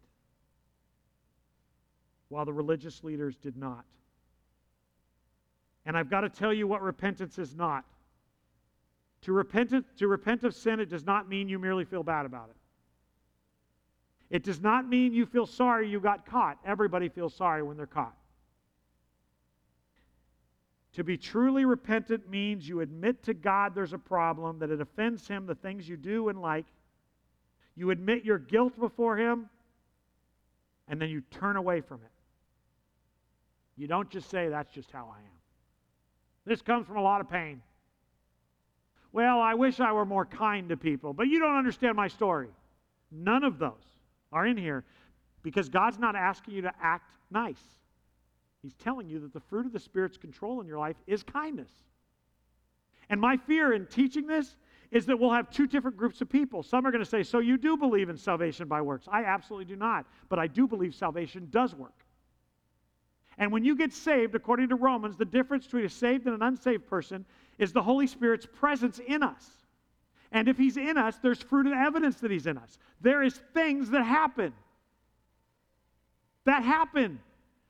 while the religious leaders did not. And I've got to tell you what repentance is not. To repent, to repent of sin, it does not mean you merely feel bad about it. It does not mean you feel sorry you got caught. Everybody feels sorry when they're caught. To be truly repentant means you admit to God there's a problem, that it offends Him, the things you do and like. You admit your guilt before Him, and then you turn away from it. You don't just say, That's just how I am. This comes from a lot of pain. Well, I wish I were more kind to people, but you don't understand my story. None of those are in here because God's not asking you to act nice. He's telling you that the fruit of the Spirit's control in your life is kindness. And my fear in teaching this is that we'll have two different groups of people. Some are going to say, So you do believe in salvation by works? I absolutely do not. But I do believe salvation does work. And when you get saved, according to Romans, the difference between a saved and an unsaved person is the Holy Spirit's presence in us. And if He's in us, there's fruit and evidence that He's in us. There is things that happen. That happen.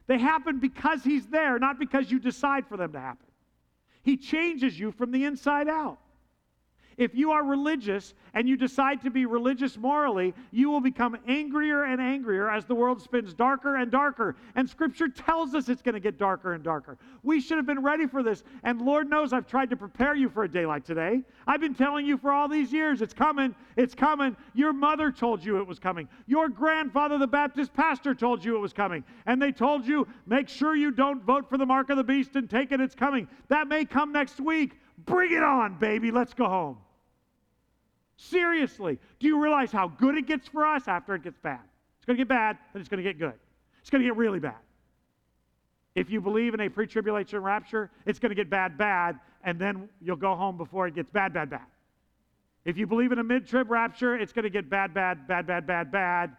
They happen because He's there, not because you decide for them to happen. He changes you from the inside out. If you are religious and you decide to be religious morally, you will become angrier and angrier as the world spins darker and darker. And Scripture tells us it's going to get darker and darker. We should have been ready for this. And Lord knows I've tried to prepare you for a day like today. I've been telling you for all these years it's coming, it's coming. Your mother told you it was coming. Your grandfather, the Baptist pastor, told you it was coming. And they told you, make sure you don't vote for the mark of the beast and take it, it's coming. That may come next week. Bring it on, baby. Let's go home. Seriously, do you realize how good it gets for us after it gets bad? It's going to get bad, then it's going to get good. It's going to get really bad. If you believe in a pre tribulation rapture, it's going to get bad, bad, and then you'll go home before it gets bad, bad, bad. If you believe in a mid trib rapture, it's going to get bad, bad, bad, bad, bad, bad,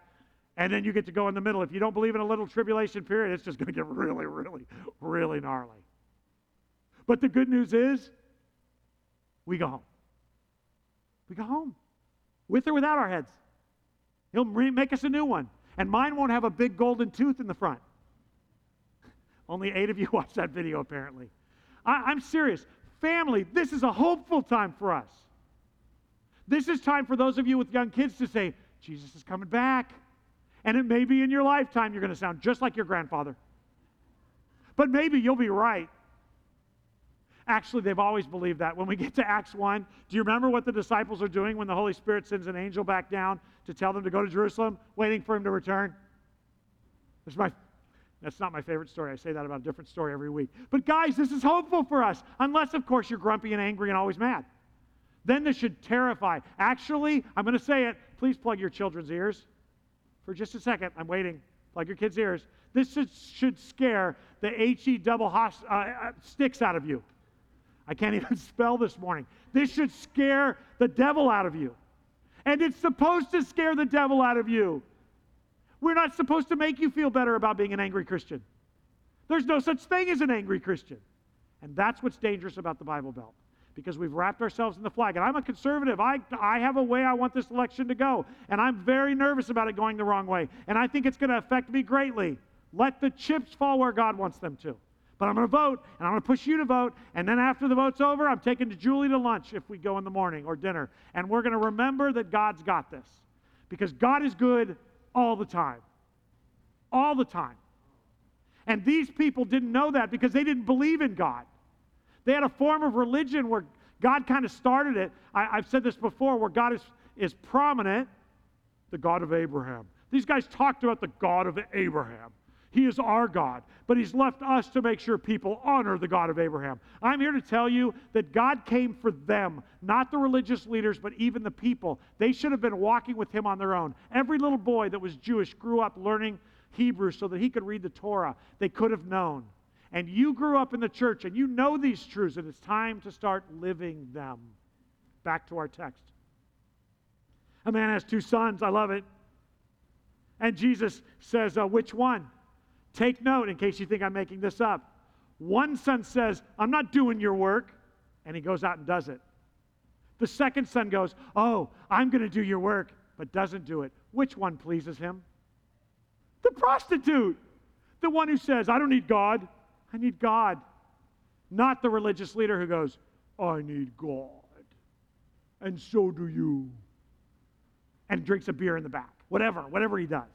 and then you get to go in the middle. If you don't believe in a little tribulation period, it's just going to get <laughs> really, really, really gnarly. But the good news is, we go home. We go home with or without our heads. He'll make us a new one. And mine won't have a big golden tooth in the front. <laughs> Only eight of you <laughs> watched that video, apparently. I, I'm serious. Family, this is a hopeful time for us. This is time for those of you with young kids to say, Jesus is coming back. And it may be in your lifetime you're going to sound just like your grandfather. But maybe you'll be right. Actually, they've always believed that. When we get to Acts 1, do you remember what the disciples are doing when the Holy Spirit sends an angel back down to tell them to go to Jerusalem, waiting for him to return? That's, my, that's not my favorite story. I say that about a different story every week. But guys, this is hopeful for us, unless, of course, you're grumpy and angry and always mad. Then this should terrify. Actually, I'm going to say it. Please plug your children's ears for just a second. I'm waiting. Plug your kids' ears. This should, should scare the HE double host, uh, uh, sticks out of you. I can't even <laughs> spell this morning. This should scare the devil out of you. And it's supposed to scare the devil out of you. We're not supposed to make you feel better about being an angry Christian. There's no such thing as an angry Christian. And that's what's dangerous about the Bible Belt because we've wrapped ourselves in the flag. And I'm a conservative. I, I have a way I want this election to go. And I'm very nervous about it going the wrong way. And I think it's going to affect me greatly. Let the chips fall where God wants them to. But I'm going to vote, and I'm going to push you to vote. And then after the vote's over, I'm taking to Julie to lunch if we go in the morning or dinner. And we're going to remember that God's got this. Because God is good all the time. All the time. And these people didn't know that because they didn't believe in God. They had a form of religion where God kind of started it. I, have said this before, where God is, is prominent, the God of Abraham. These guys talked about the God of Abraham. He is our God, but He's left us to make sure people honor the God of Abraham. I'm here to tell you that God came for them, not the religious leaders, but even the people. They should have been walking with Him on their own. Every little boy that was Jewish grew up learning Hebrew so that he could read the Torah. They could have known. And you grew up in the church and you know these truths, and it's time to start living them. Back to our text. A man has two sons. I love it. And Jesus says, uh, Which one? Take note in case you think I'm making this up. One son says, I'm not doing your work. And he goes out and does it. The second son goes, Oh, I'm going to do your work, but doesn't do it. Which one pleases him? The prostitute. The one who says, I don't need God, I need God. Not the religious leader who goes, I need God. And so do you. And drinks a beer in the back. Whatever, whatever he does.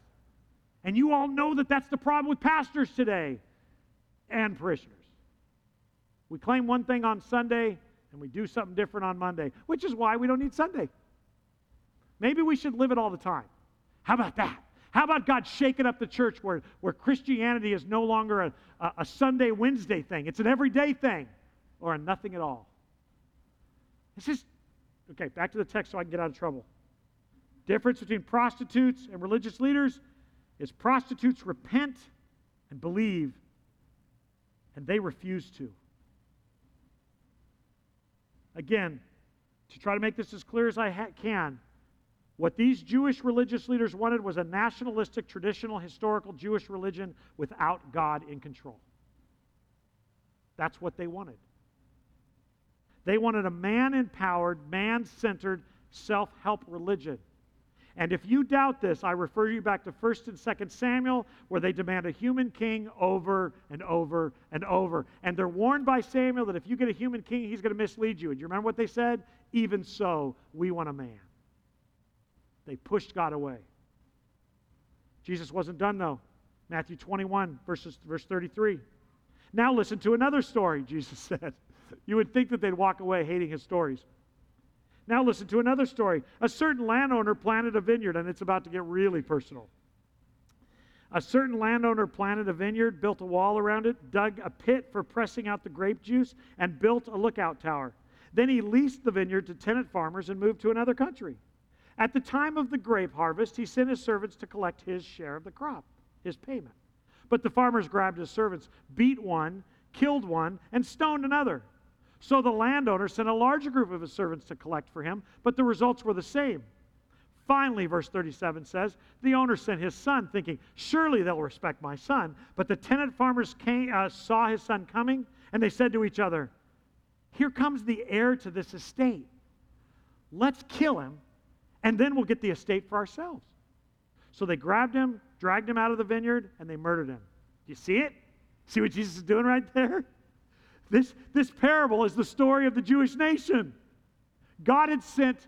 And you all know that that's the problem with pastors today and parishioners. We claim one thing on Sunday and we do something different on Monday, which is why we don't need Sunday. Maybe we should live it all the time. How about that? How about God shaking up the church where, where Christianity is no longer a, a, Sunday, Wednesday thing? It's an everyday thing or a nothing at all. This is, okay, back to the text so I can get out of trouble. Difference between prostitutes and religious leaders is prostitutes repent and believe, and they refuse to. Again, to try to make this as clear as I ha- can, what these Jewish religious leaders wanted was a nationalistic, traditional, historical Jewish religion without God in control. That's what they wanted. They wanted a man empowered, man centered, self help religion. And if you doubt this, I refer you back to 1st and 2nd Samuel, where they demand a human king over and over and over. And they're warned by Samuel that if you get a human king, he's going to mislead you. And you remember what they said? Even so, we want a man. They pushed God away. Jesus wasn't done, though. Matthew 21, verses, verse 33. Now listen to another story, <laughs> Jesus said. You would think that they'd walk away hating his stories. Now listen to another story. A certain landowner planted a vineyard, and it's about to get really personal. A certain landowner planted a vineyard, built a wall around it, dug a pit for pressing out the grape juice, and built a lookout tower. Then he leased the vineyard to tenant farmers and moved to another country. At the time of the grape harvest, he sent his servants to collect his share of the crop, his payment. But the farmers grabbed his servants, beat one, killed one, and stoned another. So the landowner sent a larger group of his servants to collect for him, but the results were the same. Finally, verse 37 says, the owner sent his son, thinking, Surely they'll respect my son. But the tenant farmers came, uh, saw his son coming, and they said to each other, Here comes the heir to this estate. Let's kill him, and then we'll get the estate for ourselves. So they grabbed him, dragged him out of the vineyard, and they murdered him. Do you see it? See what Jesus is doing right there? This, this parable is the story of the Jewish nation. God had sent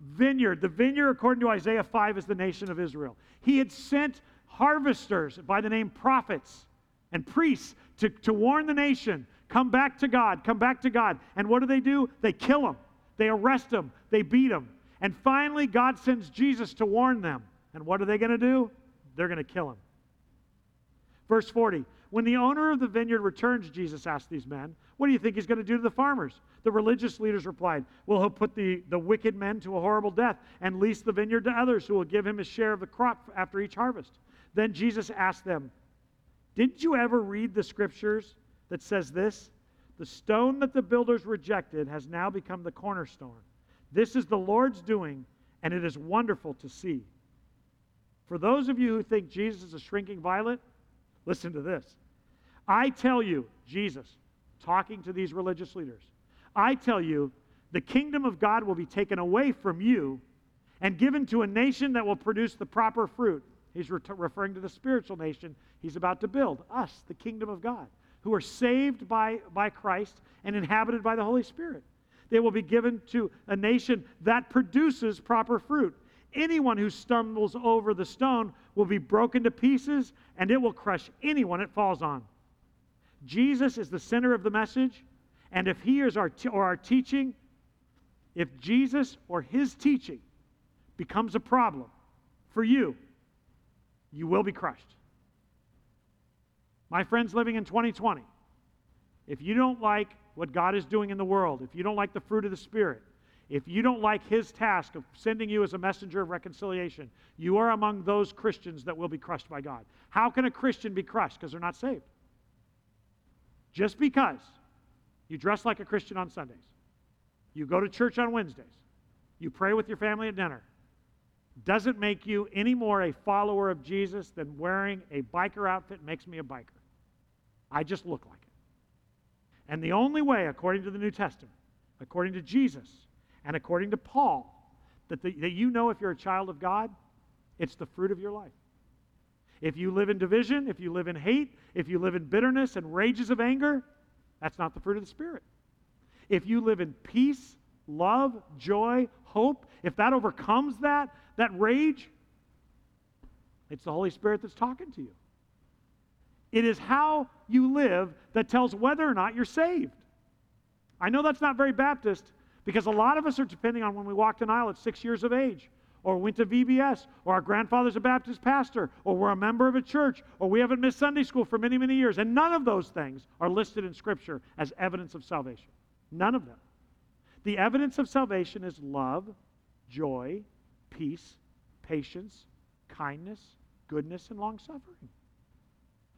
vineyard. The vineyard, according to Isaiah 5, is the nation of Israel. He had sent harvesters by the name prophets and priests to, to warn the nation come back to God, come back to God. And what do they do? They kill them, they arrest them, they beat them. And finally, God sends Jesus to warn them. And what are they going to do? They're going to kill him. Verse 40 When the owner of the vineyard returns, Jesus asked these men, What do you think he's going to do to the farmers? The religious leaders replied, Well, he'll put the, the wicked men to a horrible death and lease the vineyard to others who will give him his share of the crop after each harvest. Then Jesus asked them, Didn't you ever read the scriptures that says this? The stone that the builders rejected has now become the cornerstone. This is the Lord's doing, and it is wonderful to see. For those of you who think Jesus is a shrinking violet, listen to this. I tell you, Jesus, talking to these religious leaders, I tell you, the kingdom of God will be taken away from you and given to a nation that will produce the proper fruit. He's re- referring to the spiritual nation he's about to build, us, the kingdom of God, who are saved by, by Christ and inhabited by the Holy Spirit. They will be given to a nation that produces proper fruit. Anyone who stumbles over the stone will be broken to pieces, and it will crush anyone it falls on. Jesus is the center of the message, and if he is our t- or our teaching, if Jesus or his teaching becomes a problem for you, you will be crushed. My friends living in 2020, if you don't like what God is doing in the world, if you don't like the fruit of the Spirit, if you don't like his task of sending you as a messenger of reconciliation, you are among those Christians that will be crushed by God. How can a Christian be crushed? Because they're not saved. Just because you dress like a Christian on Sundays, you go to church on Wednesdays, you pray with your family at dinner, doesn't make you any more a follower of Jesus than wearing a biker outfit makes me a biker. I just look like it. And the only way, according to the New Testament, according to Jesus, and according to Paul, that, the, that you know if you're a child of God, it's the fruit of your life. If you live in division, if you live in hate, if you live in bitterness and rages of anger, that's not the fruit of the Spirit. If you live in peace, love, joy, hope, if that overcomes that, that rage, it's the Holy Spirit that's talking to you. It is how you live that tells whether or not you're saved. I know that's not very Baptist because a lot of us are depending on when we walked an aisle at six years of age, or went to VBS, or our grandfather's a Baptist pastor, or we're a member of a church, or we haven't missed Sunday school for many, many years. And none of those things are listed in Scripture as evidence of salvation. None of them. The evidence of salvation is love, joy, peace, patience, kindness, goodness, and long suffering.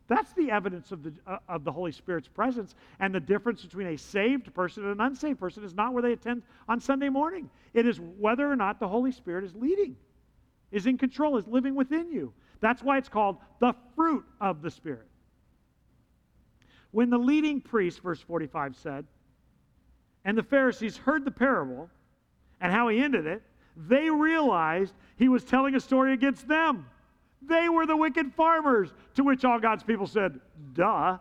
That's the evidence of the, uh, of the Holy Spirit's presence. And the difference between a saved person and an unsaved person is not where they attend on Sunday morning. It is whether or not the Holy Spirit is leading, is in control, is living within you. That's why it's called the fruit of the Spirit. When the leading priest, verse 45 said, and the Pharisees heard the parable and how he ended it, they realized he was telling a story against them. They were the wicked farmers, to which all God's people said, Duh.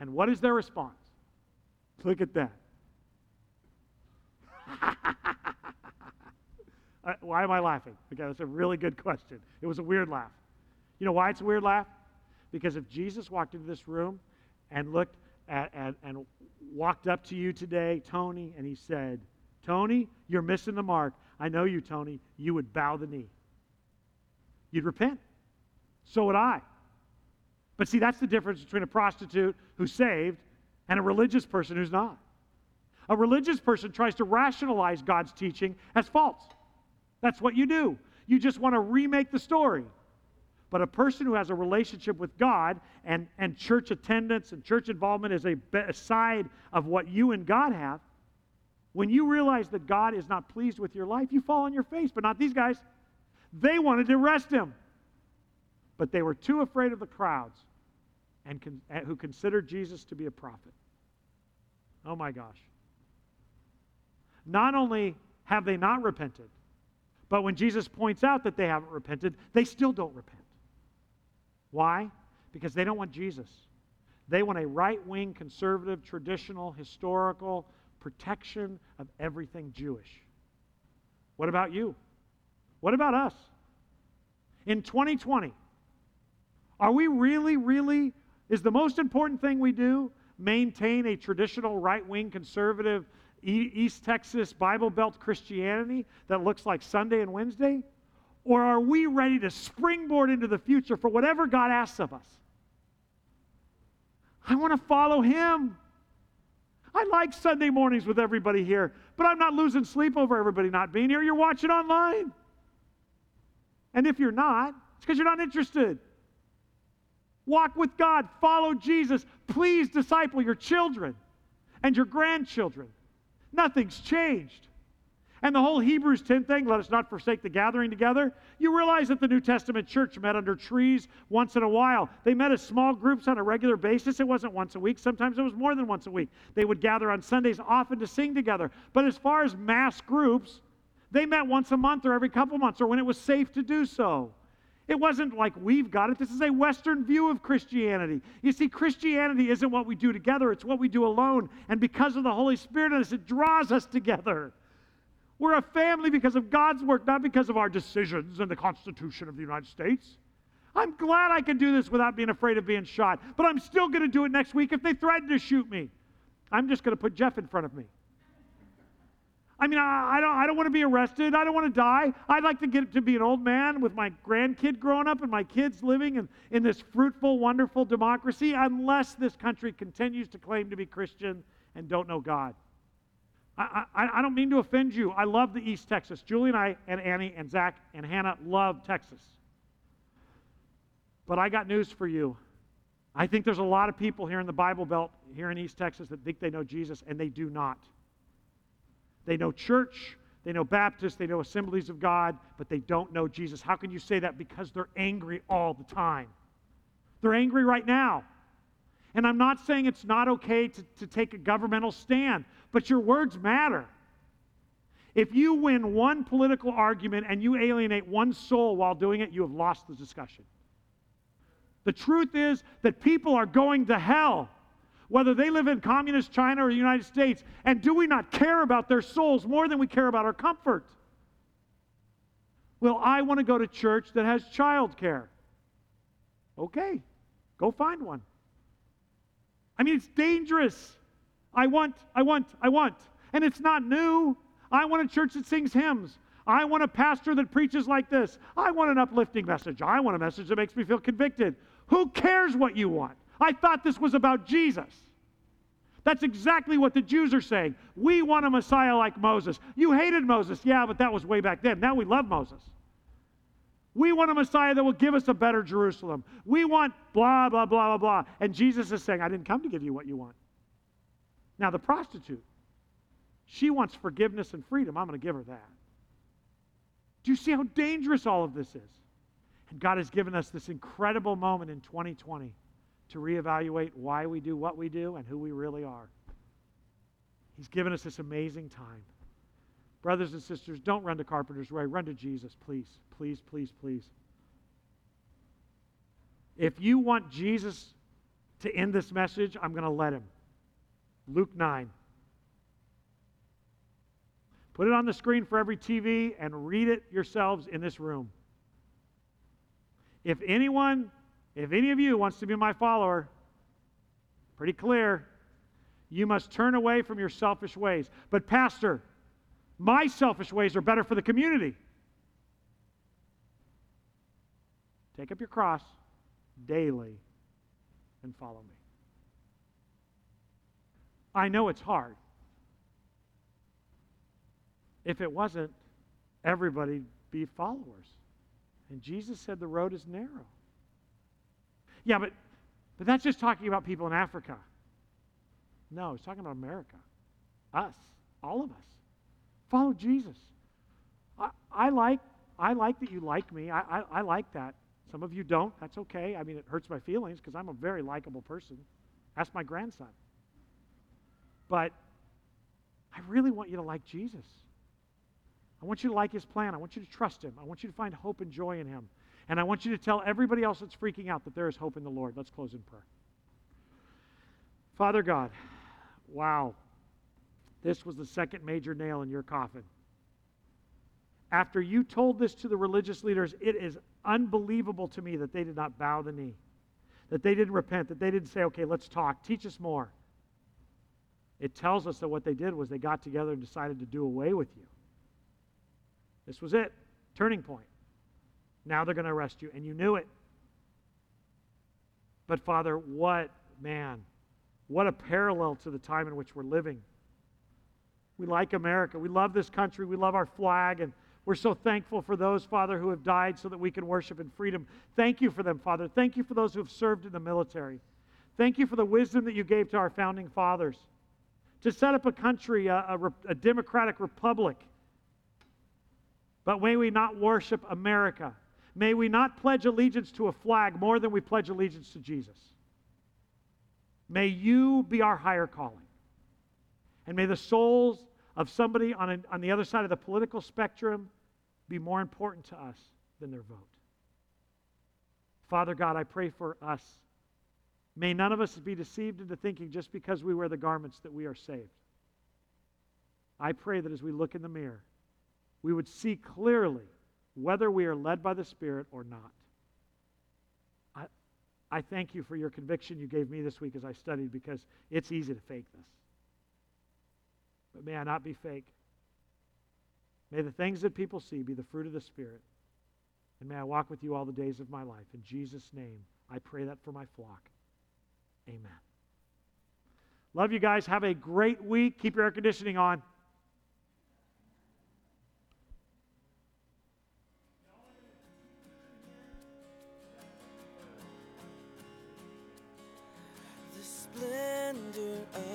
And what is their response? Look at that. <laughs> Uh, why am I laughing? Okay, that's a really good question. It was a weird laugh. You know why it's a weird laugh? Because if Jesus walked into this room and looked at, at, and walked up to you today, Tony, and he said, Tony, you're missing the mark. I know you, Tony. You would bow the knee. You'd repent. So would I. But see, that's the difference between a prostitute who's saved and a religious person who's not. A religious person tries to rationalize God's teaching as false. That's what you do. You just want to remake the story. But a person who has a relationship with God and, and church attendance and church involvement is a, a side of what you and God have, when you realize that God is not pleased with your life, you fall on your face, but not these guys. They wanted to arrest him, but they were too afraid of the crowds and con- uh, who considered Jesus to be a prophet. Oh my gosh. Not only have they not repented, but when Jesus points out that they haven't repented, they still don't repent. Why? Because they don't want Jesus. They want a right wing, conservative, traditional, historical, protection of everything Jewish. What about you? What about us? In 2020, are we really, really, is the most important thing we do maintain a traditional right wing conservative East Texas Bible Belt Christianity that looks like Sunday and Wednesday? Or are we ready to springboard into the future for whatever God asks of us? I want to follow Him. I like Sunday mornings with everybody here, but I'm not losing sleep over everybody not being here. You're watching online. And if you're not, it's because you're not interested. Walk with God, follow Jesus. Please disciple your children and your grandchildren. Nothing's changed. And the whole Hebrews 10 thing, let us not forsake the gathering together. You realize that the New Testament church met under trees once in a while. They met as small groups on a regular basis. It wasn't once a week, sometimes it was more than once a week. They would gather on Sundays often to sing together. But as far as mass groups, they met once a month or every couple months or when it was safe to do so. It wasn't like we've got it. This is a Western view of Christianity. You see, Christianity isn't what we do together, it's what we do alone. And because of the Holy Spirit in us, it draws us together. We're a family because of God's work, not because of our decisions and the Constitution of the United States. I'm glad I can do this without being afraid of being shot, but I'm still going to do it next week if they threaten to shoot me. I'm just going to put Jeff in front of me. I mean, I, I, don't, I don't want to be arrested. I don't want to die. I'd like to get to be an old man with my grandkid growing up and my kids living in, in this fruitful, wonderful democracy, unless this country continues to claim to be Christian and don't know God. I, I, I don't mean to offend you. I love the East Texas. Julie and I, and Annie, and Zach, and Hannah love Texas. But I got news for you. I think there's a lot of people here in the Bible Belt, here in East Texas, that think they know Jesus, and they do not. They know church, they know Baptist, they know Assemblies of God, but they don't know Jesus. How can you say that? Because they're angry all the time. They're angry right now. And I'm not saying it's not okay to, to take a governmental stand, but your words matter. If you win one political argument and you alienate one soul while doing it, you have lost the discussion. The truth is that people are going to hell, whether they live in communist China or the United States. And do we not care about their souls more than we care about our comfort? Well, I want to go to church that has child care. Okay, go find one. I mean, it's dangerous. I want, I want, I want. And it's not new. I want a church that sings hymns. I want a pastor that preaches like this. I want an uplifting message. I want a message that makes me feel convicted. Who cares what you want? I thought this was about Jesus. That's exactly what the Jews are saying. We want a Messiah like Moses. You hated Moses. Yeah, but that was way back then. Now we love Moses. We want a Messiah that will give us a better Jerusalem. We want blah, blah, blah, blah, blah. And Jesus is saying, I didn't come to give you what you want. Now, the prostitute, she wants forgiveness and freedom. I'm going to give her that. Do you see how dangerous all of this is? And God has given us this incredible moment in 2020 to reevaluate why we do what we do and who we really are. He's given us this amazing time. Brothers and sisters, don't run to Carpenter's Way. Run to Jesus, please. Please, please, please. If you want Jesus to end this message, I'm going to let him. Luke 9. Put it on the screen for every TV and read it yourselves in this room. If anyone, if any of you wants to be my follower, pretty clear, you must turn away from your selfish ways. But, Pastor, my selfish ways are better for the community. Take up your cross daily and follow me. I know it's hard. If it wasn't, everybody'd be followers. And Jesus said the road is narrow. Yeah, but, but that's just talking about people in Africa. No, he's talking about America. Us, all of us. Follow Jesus. I, I like I like that you like me. I, I, I like that. Some of you don't. That's okay. I mean, it hurts my feelings because I'm a very likable person. Ask my grandson. But I really want you to like Jesus. I want you to like his plan. I want you to trust him. I want you to find hope and joy in him. And I want you to tell everybody else that's freaking out that there is hope in the Lord. Let's close in prayer. Father God, wow. This was the second major nail in your coffin. After you told this to the religious leaders, it is unbelievable to me that they did not bow the knee, that they didn't repent, that they didn't say, okay, let's talk, teach us more. It tells us that what they did was they got together and decided to do away with you. This was it, turning point. Now they're going to arrest you, and you knew it. But, Father, what, man, what a parallel to the time in which we're living. We like America. We love this country. We love our flag. And we're so thankful for those, Father, who have died so that we can worship in freedom. Thank you for them, Father. Thank you for those who have served in the military. Thank you for the wisdom that you gave to our founding fathers to set up a country, a, a, a democratic republic. But may we not worship America. May we not pledge allegiance to a flag more than we pledge allegiance to Jesus. May you be our higher calling. And may the souls of somebody on, on the other side of the political spectrum be more important to us than their vote. Father God, I pray for us. May none of us be deceived into thinking just because we wear the garments that we are saved. I pray that as we look in the mirror, we would see clearly whether we are led by the Spirit or not. I, I thank you for your conviction you gave me this week as I studied because it's easy to fake this but may I not be fake. May the things that people see be the fruit of the Spirit. And may I walk with you all the days of my life. In Jesus' name, I pray that for my flock. Amen. Love you guys. Have a great week. Keep your air conditioning on. splendor of